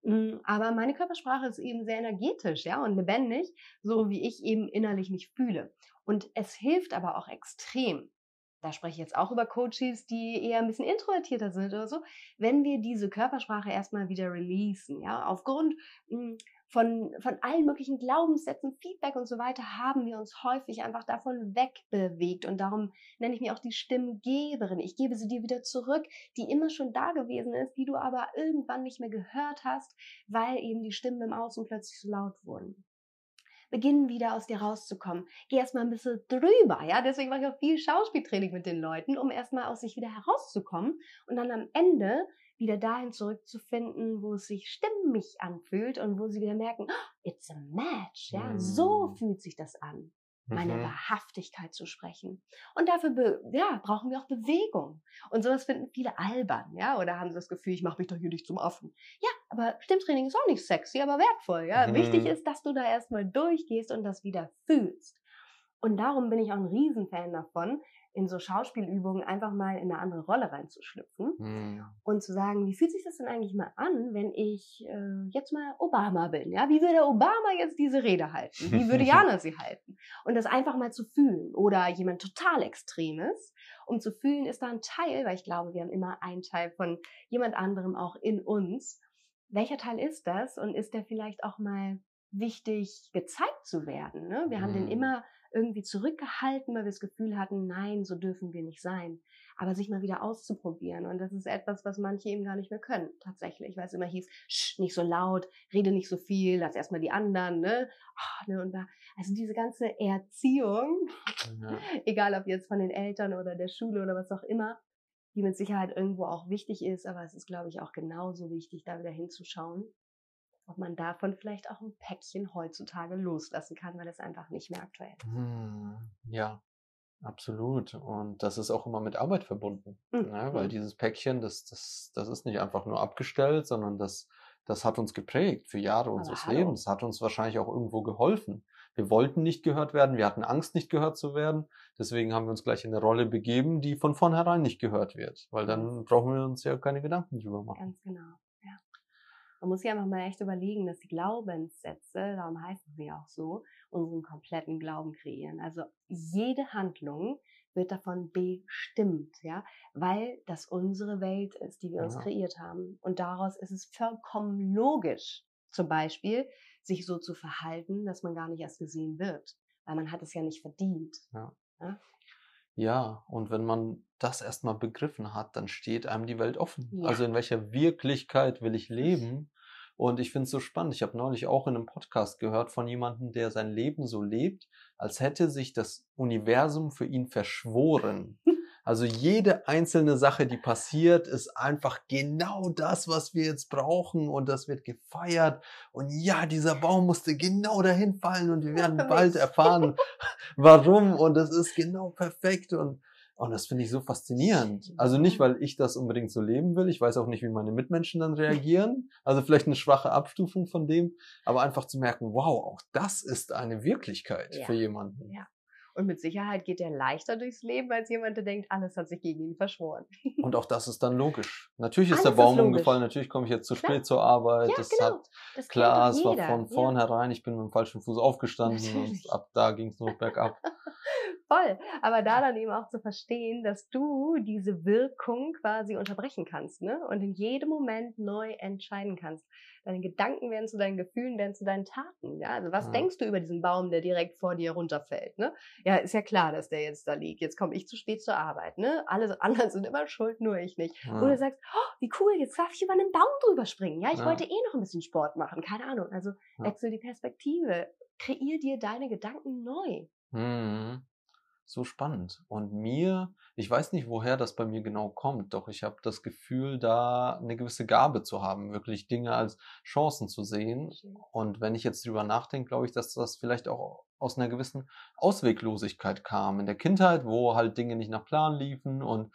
Mm, aber meine Körpersprache ist eben sehr energetisch, ja, und lebendig, so wie ich eben innerlich mich fühle. Und es hilft aber auch extrem, da spreche ich jetzt auch über Coaches, die eher ein bisschen introvertierter sind oder so, wenn wir diese Körpersprache erstmal wieder releasen, ja, aufgrund mm, von, von allen möglichen Glaubenssätzen, Feedback und so weiter, haben wir uns häufig einfach davon wegbewegt. Und darum nenne ich mich auch die Stimmgeberin. Ich gebe sie dir wieder zurück, die immer schon da gewesen ist, die du aber irgendwann nicht mehr gehört hast, weil eben die Stimmen im Außen plötzlich so laut wurden. Beginnen wieder aus dir rauszukommen. Geh erstmal ein bisschen drüber, ja. Deswegen mache ich auch viel Schauspieltraining mit den Leuten, um erstmal aus sich wieder herauszukommen und dann am Ende wieder dahin zurückzufinden, wo es sich stimmig anfühlt und wo sie wieder merken, oh, it's a match. Ja, mm. so fühlt sich das an, meine mhm. Wahrhaftigkeit zu sprechen. Und dafür ja, brauchen wir auch Bewegung. Und sowas finden viele albern, ja, oder haben sie das Gefühl, ich mache mich doch hier nicht zum Affen. Ja, aber Stimmtraining ist auch nicht sexy, aber wertvoll. Ja, mhm. wichtig ist, dass du da erstmal durchgehst und das wieder fühlst. Und darum bin ich auch ein Riesenfan davon, in so Schauspielübungen einfach mal in eine andere Rolle reinzuschlüpfen Hm. und zu sagen, wie fühlt sich das denn eigentlich mal an, wenn ich äh, jetzt mal Obama bin? Ja, wie würde Obama jetzt diese Rede halten? Wie würde [laughs] Jana sie halten? Und das einfach mal zu fühlen oder jemand total Extremes, um zu fühlen, ist da ein Teil, weil ich glaube, wir haben immer einen Teil von jemand anderem auch in uns. Welcher Teil ist das und ist der vielleicht auch mal wichtig gezeigt zu werden? Ne? Wir haben den Hm. immer irgendwie zurückgehalten, weil wir das Gefühl hatten, nein, so dürfen wir nicht sein. Aber sich mal wieder auszuprobieren. Und das ist etwas, was manche eben gar nicht mehr können, tatsächlich. Weil es immer hieß, Sch, nicht so laut, rede nicht so viel, lass erstmal die anderen, ne? Ah, ne? Und da, also diese ganze Erziehung, Ja. [laughs] egal ob jetzt von den Eltern oder der Schule oder was auch immer, die mit Sicherheit irgendwo auch wichtig ist, aber es ist, glaube ich, auch genauso wichtig, da wieder hinzuschauen, ob man davon vielleicht auch ein Päckchen heutzutage loslassen kann, weil es einfach nicht mehr aktuell ist. Hm, Ja, absolut. Und das ist auch immer mit Arbeit verbunden. Mhm. Ne? Weil dieses Päckchen, das, das, das ist nicht einfach nur abgestellt, sondern das, das hat uns geprägt für Jahre unseres hallo. Lebens, hat uns wahrscheinlich auch irgendwo geholfen. Wir wollten nicht gehört werden, wir hatten Angst, nicht gehört zu werden. Deswegen haben wir uns gleich in eine Rolle begeben, die von vornherein nicht gehört wird. Weil dann brauchen wir uns ja keine Gedanken drüber machen. Ganz genau. Man muss sich einfach mal echt überlegen, dass die Glaubenssätze, darum heißen sie auch so, unseren kompletten Glauben kreieren. Also jede Handlung wird davon bestimmt, ja, weil das unsere Welt ist, die wir uns Ja. kreiert haben. Und daraus ist es vollkommen logisch, zum Beispiel, sich so zu verhalten, dass man gar nicht erst gesehen wird, weil man hat es ja nicht verdient. Ja, und wenn man das erstmal begriffen hat, dann steht einem die Welt offen. Ja. Also in welcher Wirklichkeit will ich leben? Und ich finde es so spannend. Ich habe neulich auch in einem Podcast gehört von jemandem, der sein Leben so lebt, als hätte sich das Universum für ihn verschworen. [laughs] Also jede einzelne Sache, die passiert, ist einfach genau das, was wir jetzt brauchen und das wird gefeiert. Und ja, dieser Baum musste genau dahin fallen und wir werden bald erfahren, [laughs] warum und das ist genau perfekt und und das finde ich so faszinierend. Also nicht, weil ich das unbedingt so leben will. Ich weiß auch nicht, wie meine Mitmenschen dann reagieren. Also vielleicht eine schwache Abstufung von dem, aber einfach zu merken, wow, auch das ist eine Wirklichkeit Ja. für jemanden. Ja. Und mit Sicherheit geht er leichter durchs Leben als jemand, der denkt, alles hat sich gegen ihn verschworen. Und auch das [laughs] ist dann logisch. Natürlich ist Alles der ist Baum logisch. umgefallen, natürlich komme ich jetzt zu Klar. spät zur Arbeit. Ja, das genau. hat Das klar, es war von vornherein, ich bin mit dem falschen Fuß aufgestanden Natürlich. und ab da ging es nur noch bergab. [laughs] Voll. Aber da dann eben auch zu verstehen, dass du diese Wirkung quasi unterbrechen kannst, ne? Und in jedem Moment neu entscheiden kannst. Deine Gedanken werden zu deinen Gefühlen, werden zu deinen Taten. Ja, also was Ja. denkst du über diesen Baum, der direkt vor dir runterfällt, ne? Ja, ist ja klar, dass der jetzt da liegt. Jetzt komme ich zu spät zur Arbeit, ne? Alle [laughs] anderen sind immer schuld, nur ich nicht. Ja. Oder sagst, oh, wie cool, jetzt darf ich über einen Baum drüber springen. Ja, ich Ja. wollte eh noch ein bisschen Sport machen. Keine Ahnung. Also wechsel die Perspektive. Kreier dir deine Gedanken neu. Mhm. So spannend. Und mir, ich weiß nicht, woher das bei mir genau kommt, doch ich habe das Gefühl, da eine gewisse Gabe zu haben, wirklich Dinge als Chancen zu sehen. Und wenn ich jetzt drüber nachdenke, glaube ich, dass das vielleicht auch aus einer gewissen Ausweglosigkeit kam in der Kindheit, wo halt Dinge nicht nach Plan liefen und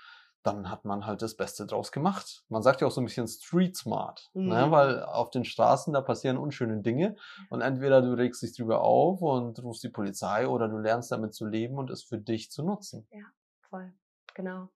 dann hat man halt das Beste draus gemacht. Man sagt ja auch so ein bisschen Street Smart, ne? Mhm. weil auf den Straßen, da passieren unschöne Dinge und entweder du regst dich drüber auf und rufst die Polizei oder du lernst damit zu leben und es für dich zu nutzen. Voll, genau.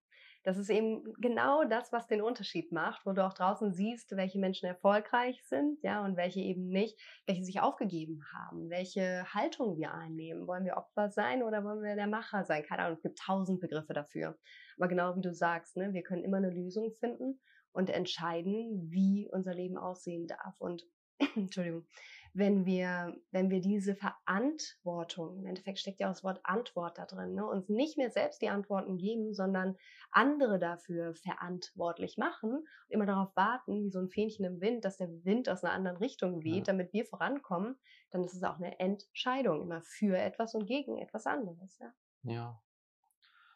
Das ist eben genau das, was den Unterschied macht, wo du auch draußen siehst, welche Menschen erfolgreich sind, ja, und welche eben nicht, welche sich aufgegeben haben, welche Haltung wir einnehmen. Wollen wir Opfer sein oder wollen wir der Macher sein? Keine Ahnung, es gibt tausend Begriffe dafür. Aber genau wie du sagst, ne, wir können immer eine Lösung finden und entscheiden, wie unser Leben aussehen darf. Und [clears throat] Entschuldigung, wenn wir, wenn wir diese Verantwortung, im Endeffekt steckt ja auch das Wort Antwort da drin, ne, uns nicht mehr selbst die Antworten geben, sondern andere dafür verantwortlich machen und immer darauf warten, wie so ein Fähnchen im Wind, dass der Wind aus einer anderen Richtung weht, Ja. damit wir vorankommen, dann ist es auch eine Entscheidung, immer für etwas und gegen etwas anderes. Ja. Ja,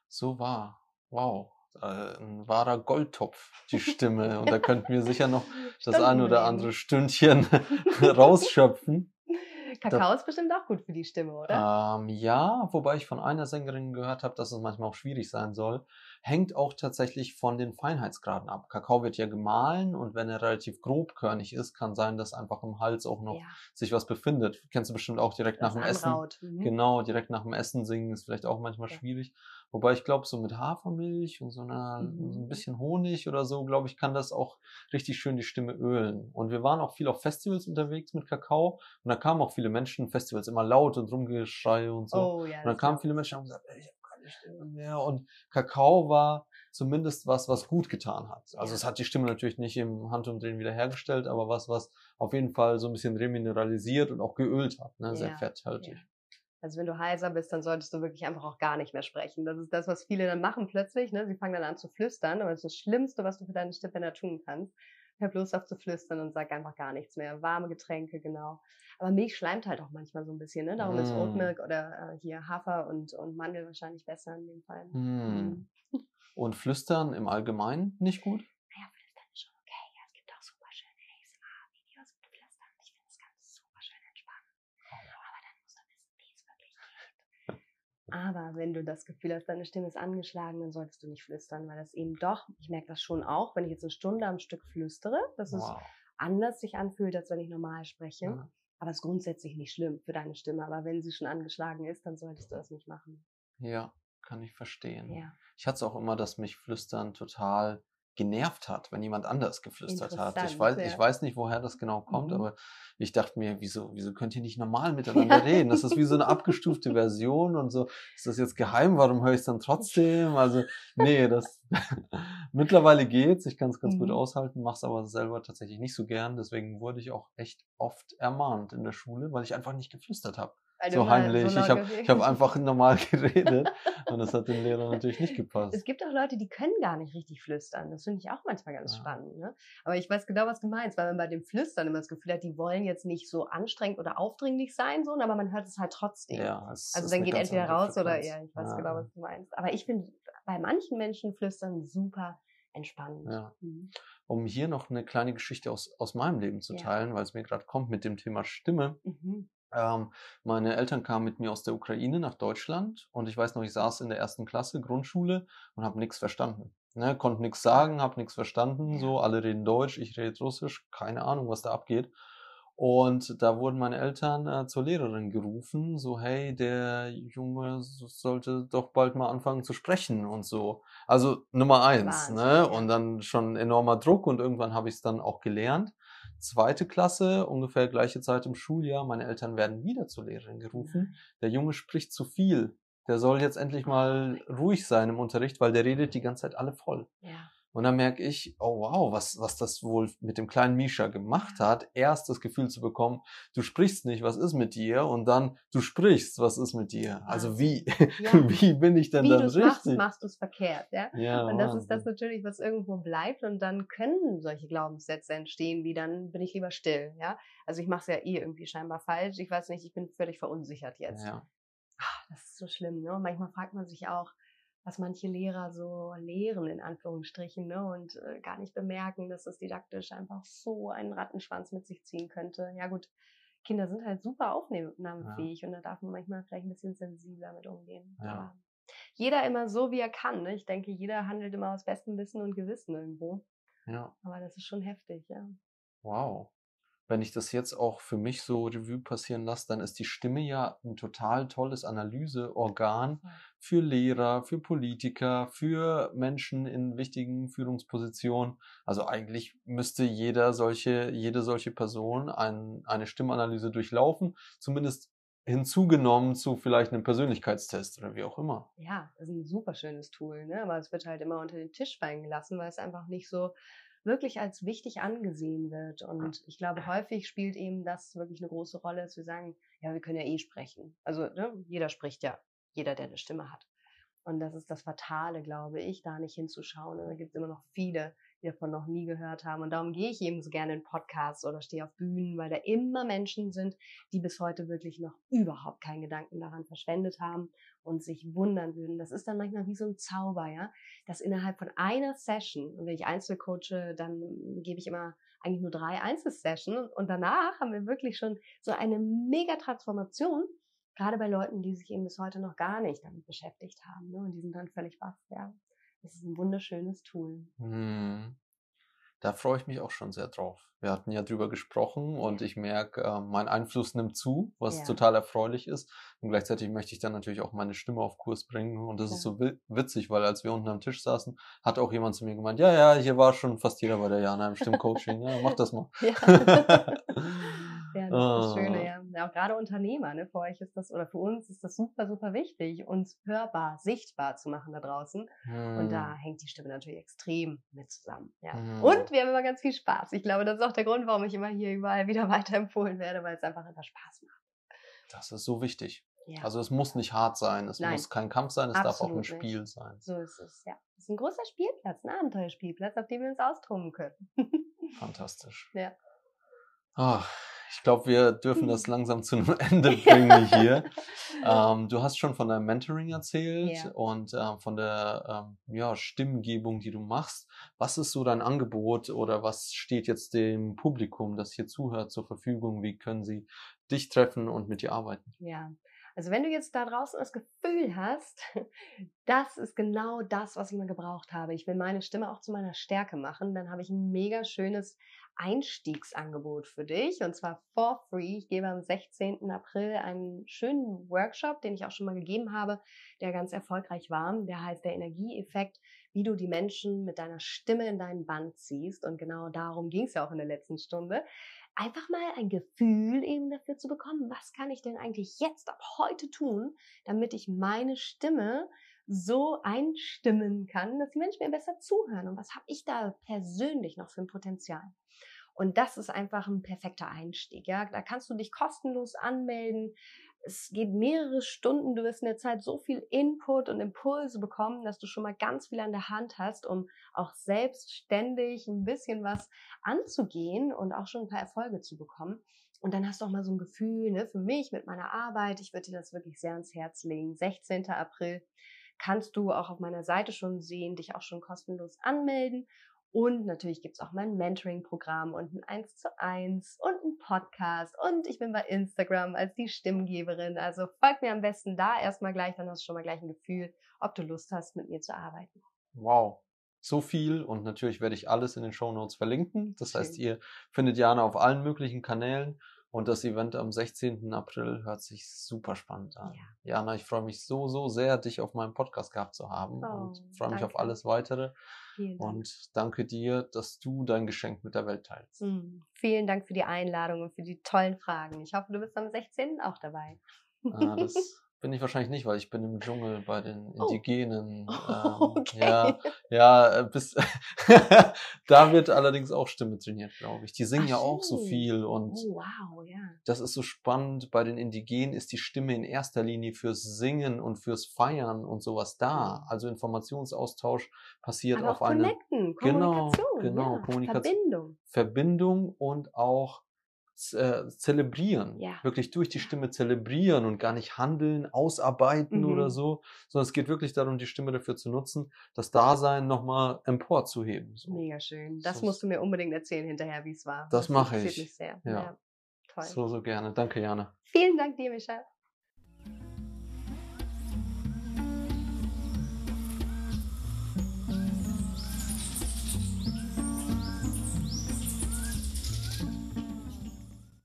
so wahr. Wow. Äh, ein wahrer Goldtopf, die Stimme. Und da könnten wir sicher noch [laughs] das ein oder andere Stündchen [laughs] rausschöpfen. Kakao ist bestimmt auch gut für die Stimme, oder? Ähm, ja, wobei ich von einer Sängerin gehört habe, dass es manchmal auch schwierig sein soll. Hängt auch tatsächlich von den Feinheitsgraden ab. Kakao wird ja gemahlen und wenn er relativ grobkörnig ist, kann sein, dass einfach im Hals auch noch ja, sich was befindet. Kennst du bestimmt auch direkt nach das dem Essen. Mhm. Genau, direkt nach dem Essen singen ist vielleicht auch manchmal Ja. schwierig. Wobei ich glaube, so mit Hafermilch und so, einer, Mhm. so ein bisschen Honig oder so, glaube ich, kann das auch richtig schön die Stimme ölen. Und wir waren auch viel auf Festivals unterwegs mit Kakao und da kamen auch viele Menschen, Festivals immer laut und Rumgeschrei und so. Oh ja. und das kamen viele Menschen und haben gesagt, ich habe keine Stimme mehr. Und Kakao war zumindest was, was gut getan hat. Also es hat die Stimme natürlich nicht im Handumdrehen wiederhergestellt, aber was, was auf jeden Fall so ein bisschen remineralisiert und auch geölt hat, ne? sehr Ja, fetthaltig. Ja. Also wenn du heiser bist, dann solltest du wirklich einfach auch gar nicht mehr sprechen. Das ist das, was viele dann machen plötzlich. Ne? Sie fangen dann an zu flüstern, aber das ist das Schlimmste, was du für deine Stimme tun kannst. Hör bloß auf zu flüstern und sag einfach gar nichts mehr. Warme Getränke, genau. Aber Milch schleimt halt auch manchmal so ein bisschen. Ne? Darum ist Mm. Oat Milk oder äh, hier Hafer und, und Mandel wahrscheinlich besser in dem Fall. Hm. Mhm. Und Flüstern im Allgemeinen nicht gut? Naja, flüstern ist schon okay. Ja, es gibt auch super schöne ASMR-Videos mit Flüstern. Ich finde das Ganze super schön entspannen. Aber dann musst du wissen, wie es wirklich geht. Aber wenn du das Gefühl hast, deine Stimme ist angeschlagen, dann solltest du nicht flüstern, weil das eben doch, ich merke das schon auch, wenn ich jetzt eine Stunde am Stück flüstere, dass es Wow. anders sich anfühlt, als wenn ich normal spreche. Ja. Aber es ist grundsätzlich nicht schlimm für deine Stimme. Aber wenn sie schon angeschlagen ist, dann solltest du das nicht machen. Ja, kann ich verstehen. Ja. Ich hatte es auch immer, dass mich Flüstern total genervt hat, wenn jemand anders geflüstert hat. Ich weiß, ja. ich weiß nicht, woher das genau kommt, Mhm. aber ich dachte mir, wieso, wieso könnt ihr nicht normal miteinander [laughs] reden? Das ist wie so eine abgestufte Version und so. Ist das jetzt geheim? Warum höre ich es dann trotzdem? Also, nee, das [laughs] mittlerweile geht's. Ich kann es ganz gut Mhm. aushalten, mache es aber selber tatsächlich nicht so gern. Deswegen wurde ich auch echt oft ermahnt in der Schule, weil ich einfach nicht geflüstert habe. Du So heimlich. so ich habe hab einfach [laughs] normal geredet und das hat den Lehrern natürlich nicht gepasst. Es gibt auch Leute, die können gar nicht richtig flüstern. Das finde ich auch manchmal ganz Ja. spannend. Ne? Aber ich weiß genau, was du meinst, weil man bei dem Flüstern immer das Gefühl hat, die wollen jetzt nicht so anstrengend oder aufdringlich sein, so, aber man hört es halt trotzdem. Ja, es also dann geht entweder raus oder ja, ich weiß Ja, genau, was du meinst. Aber ich finde bei manchen Menschen Flüstern super entspannend. Ja. Mhm. Um hier noch eine kleine Geschichte aus, aus meinem Leben zu teilen, weil es mir gerade kommt mit dem Thema Stimme. Mhm. Ähm, meine Eltern kamen mit mir aus der Ukraine nach Deutschland und ich weiß noch, ich saß in der ersten Klasse Grundschule und habe nichts verstanden. Ne, konnte nichts sagen, habe nichts verstanden. So, alle reden Deutsch, ich rede Russisch, keine Ahnung, was da abgeht. Und da wurden meine Eltern äh, zur Lehrerin gerufen, so hey, der Junge so- sollte doch bald mal anfangen zu sprechen und so. Also Nummer eins, Wahnsinn, ne? Und dann schon enormer Druck und irgendwann habe ich es dann auch gelernt. Zweite Klasse, ungefähr gleiche Zeit im Schuljahr, meine Eltern werden wieder zur Lehrerin gerufen. Der Junge spricht zu viel. Der soll jetzt endlich mal ruhig sein im Unterricht, weil der redet die ganze Zeit alle voll. Ja. Und dann merke ich, oh wow, was, was das wohl mit dem kleinen Misha gemacht hat, erst das Gefühl zu bekommen, du sprichst nicht, was ist mit dir? Und dann, du sprichst, was ist mit dir? Also wie, Ja. [laughs] wie bin ich denn Wie dann es machst, richtig? machst du es verkehrt, ja. Ja, Und das ist das Wahnsinn. natürlich, was irgendwo bleibt und dann können solche Glaubenssätze entstehen, wie dann bin ich lieber still, ja. Also ich mache es ja eh irgendwie scheinbar falsch. Ich weiß nicht, ich bin völlig verunsichert jetzt. Ja, Ah, Das ist so schlimm, ne? Und manchmal fragt man sich auch, was manche Lehrer so lehren, in Anführungsstrichen, ne? Und äh, gar nicht bemerken, dass das didaktisch einfach so einen Rattenschwanz mit sich ziehen könnte. Ja gut, Kinder sind halt super aufnahmefähig und da darf man manchmal vielleicht ein bisschen sensibler mit umgehen. Ja. Aber jeder immer so, wie er kann. Ne? Ich denke, jeder handelt immer aus bestem Wissen und Gewissen irgendwo. ja, Aber das ist schon heftig, ja. wow. Wenn ich das jetzt auch für mich so Revue passieren lasse, dann ist die Stimme ja ein total tolles Analyseorgan für Lehrer, für Politiker, für Menschen in wichtigen Führungspositionen. Also eigentlich müsste jeder solche, jede solche Person ein, eine Stimmanalyse durchlaufen, zumindest hinzugenommen zu vielleicht einem Persönlichkeitstest oder wie auch immer. Ja, das ist ein super schönes Tool, ne? aber es wird halt immer unter den Tisch fallen gelassen, weil es einfach nicht so wirklich als wichtig angesehen wird. Und ich glaube, häufig spielt eben das wirklich eine große Rolle, dass wir sagen, ja, wir können ja eh sprechen. Also ne? jeder spricht ja, jeder, der eine Stimme hat. Und das ist das Fatale, glaube ich, da nicht hinzuschauen. Und da gibt es immer noch viele, die davon noch nie gehört haben. Und darum gehe ich eben so gerne in Podcasts oder stehe auf Bühnen, weil da immer Menschen sind, die bis heute wirklich noch überhaupt keinen Gedanken daran verschwendet haben und sich wundern würden. Das ist dann manchmal wie so ein Zauber, ja, dass innerhalb von einer Session, und wenn ich Einzelcoache, dann gebe ich immer eigentlich nur drei Einzelsessions und danach haben wir wirklich schon so eine mega Transformation, gerade bei Leuten, die sich eben bis heute noch gar nicht damit beschäftigt haben, ne? und die sind dann völlig baff, ja. Das ist ein wunderschönes Tool. Hm. Da freue ich mich auch schon sehr drauf. Wir hatten ja drüber gesprochen und ich merke, äh, mein Einfluss nimmt zu, was Ja. total erfreulich ist. Und gleichzeitig möchte ich dann natürlich auch meine Stimme auf Kurs bringen. Und das ist so wi- witzig, weil als wir unten am Tisch saßen, hat auch jemand zu mir gemeint, ja, ja, hier war schon fast jeder bei der Jana im Stimmcoaching. Ja, mach das mal. [laughs] Ja. [laughs] Ja, das ist das Schöne, Ah. ja. ja. Auch gerade Unternehmer, ne, für euch ist das, oder für uns ist das super, super wichtig, uns hörbar, sichtbar zu machen da draußen. Und Hm. da hängt die Stimme natürlich extrem mit zusammen. Ja. Hm. Und wir haben immer ganz viel Spaß. Ich glaube, das ist auch der Grund, warum ich immer hier überall [laughs] wieder weiterempfohlen werde, weil es einfach immer Spaß macht. Das ist so wichtig. Ja. Also es muss nicht hart sein, es Nein. muss kein Kampf sein, es darf auch Absolut ein nicht. Spiel sein. so ist es, ja. Es ist ein großer Spielplatz, ein Abenteuerspielplatz, auf dem wir uns austoben können. [laughs] Fantastisch. Ja. Ah, ich glaube, wir dürfen das langsam zu einem [laughs] Ende bringen hier. [laughs] Ähm, du hast schon von deinem Mentoring erzählt Ja. und ähm, von der ähm, ja, Stimmgebung, die du machst. Was ist so dein Angebot oder was steht jetzt dem Publikum, das hier zuhört, zur Verfügung? Wie können sie dich treffen und mit dir arbeiten? Ja, also wenn du jetzt da draußen das Gefühl hast, [laughs] das ist genau das, was ich mal gebraucht habe. Ich will meine Stimme auch zu meiner Stärke machen, dann habe ich ein mega schönes Einstiegsangebot für dich und zwar for free. Ich gebe am 16. April einen schönen Workshop, den ich auch schon mal gegeben habe, der ganz erfolgreich war. Der heißt der Energieeffekt, wie du die Menschen mit deiner Stimme in deinen Band ziehst. Und genau darum ging es ja auch in der letzten Stunde einfach mal ein Gefühl eben dafür zu bekommen, was kann ich denn eigentlich jetzt ab heute tun, damit ich meine Stimme so einstimmen kann, dass die Menschen mir besser zuhören und was habe ich da persönlich noch für ein Potenzial. Und das ist einfach ein perfekter Einstieg. Ja, da kannst du dich kostenlos anmelden. Es geht mehrere Stunden. Du wirst in der Zeit so viel Input und Impulse bekommen, dass du schon mal ganz viel an der Hand hast, um auch selbstständig ein bisschen was anzugehen und auch schon ein paar Erfolge zu bekommen. Und dann hast du auch mal so ein Gefühl, ne, für mich mit meiner Arbeit, ich würde dir das wirklich sehr ans Herz legen. 16. April kannst du auch auf meiner Seite schon sehen, dich auch schon kostenlos anmelden. Und natürlich gibt's auch mein Mentoring-Programm und ein 1 zu 1 und ein Podcast. Und ich bin bei Instagram als die Stimmgeberin. Also folg mir am besten da erstmal gleich, dann hast du schon mal gleich ein Gefühl, ob du Lust hast, mit mir zu arbeiten. Wow. So viel und natürlich werde ich alles in den Show Notes verlinken. Das Schön. heißt, ihr findet Jana auf allen möglichen Kanälen und das Event am 16. April hört sich super spannend an. Ja. Jana, ich freue mich so, so sehr, dich auf meinem Podcast gehabt zu haben Oh, und freue mich auf alles weitere Vielen Dank. und danke dir, dass du dein Geschenk mit der Welt teilst. Mm, Vielen Dank für die Einladung und für die tollen Fragen. Ich hoffe, du bist am 16. auch dabei. Ah, das [laughs] bin ich wahrscheinlich nicht, weil ich bin im Dschungel bei den Oh. Indigenen. [laughs] Ähm, Okay. Ja, ja, äh, bis [laughs] da wird allerdings auch Stimme trainiert, glaube ich. Die singen Ach ja auch so viel und Oh, wow, ja. das ist so spannend. Bei den Indigenen ist die Stimme in erster Linie fürs Singen und fürs Feiern und sowas da. Mhm. Also Informationsaustausch passiert Aber auf auch eine connecten, Genau, Kommunikation, genau, ja, Kommunikation. Verbindung. Verbindung und auch äh, zelebrieren. Ja. Wirklich durch die Stimme zelebrieren und gar nicht handeln, ausarbeiten Mhm. oder so, sondern es geht wirklich darum, die Stimme dafür zu nutzen, das Dasein nochmal emporzuheben. So. Mega schön. Das So- musst du mir unbedingt erzählen hinterher, wie es war. Das mache interessiert ich. mich sehr. Ja. Toll. so, so gerne. Danke, Jana. Vielen Dank dir, Micha.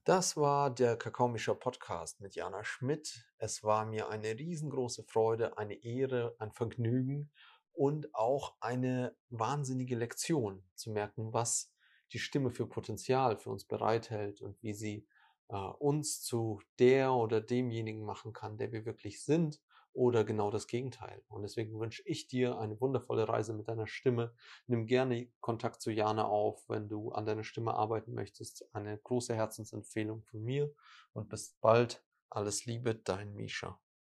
Das war der Kakaomischer Podcast mit Jana Schmidt. Es war mir eine riesengroße Freude, eine Ehre, ein Vergnügen und auch eine wahnsinnige Lektion zu merken, was die Stimme für Potenzial für uns bereithält und wie sie äh, uns zu der oder demjenigen machen kann, der wir wirklich sind oder genau das Gegenteil. Und deswegen wünsche ich dir eine wundervolle Reise mit deiner Stimme. Nimm gerne Kontakt zu Jana auf, wenn du an deiner Stimme arbeiten möchtest. Eine große Herzensempfehlung von mir und bis bald. Alles Liebe, dein Misha.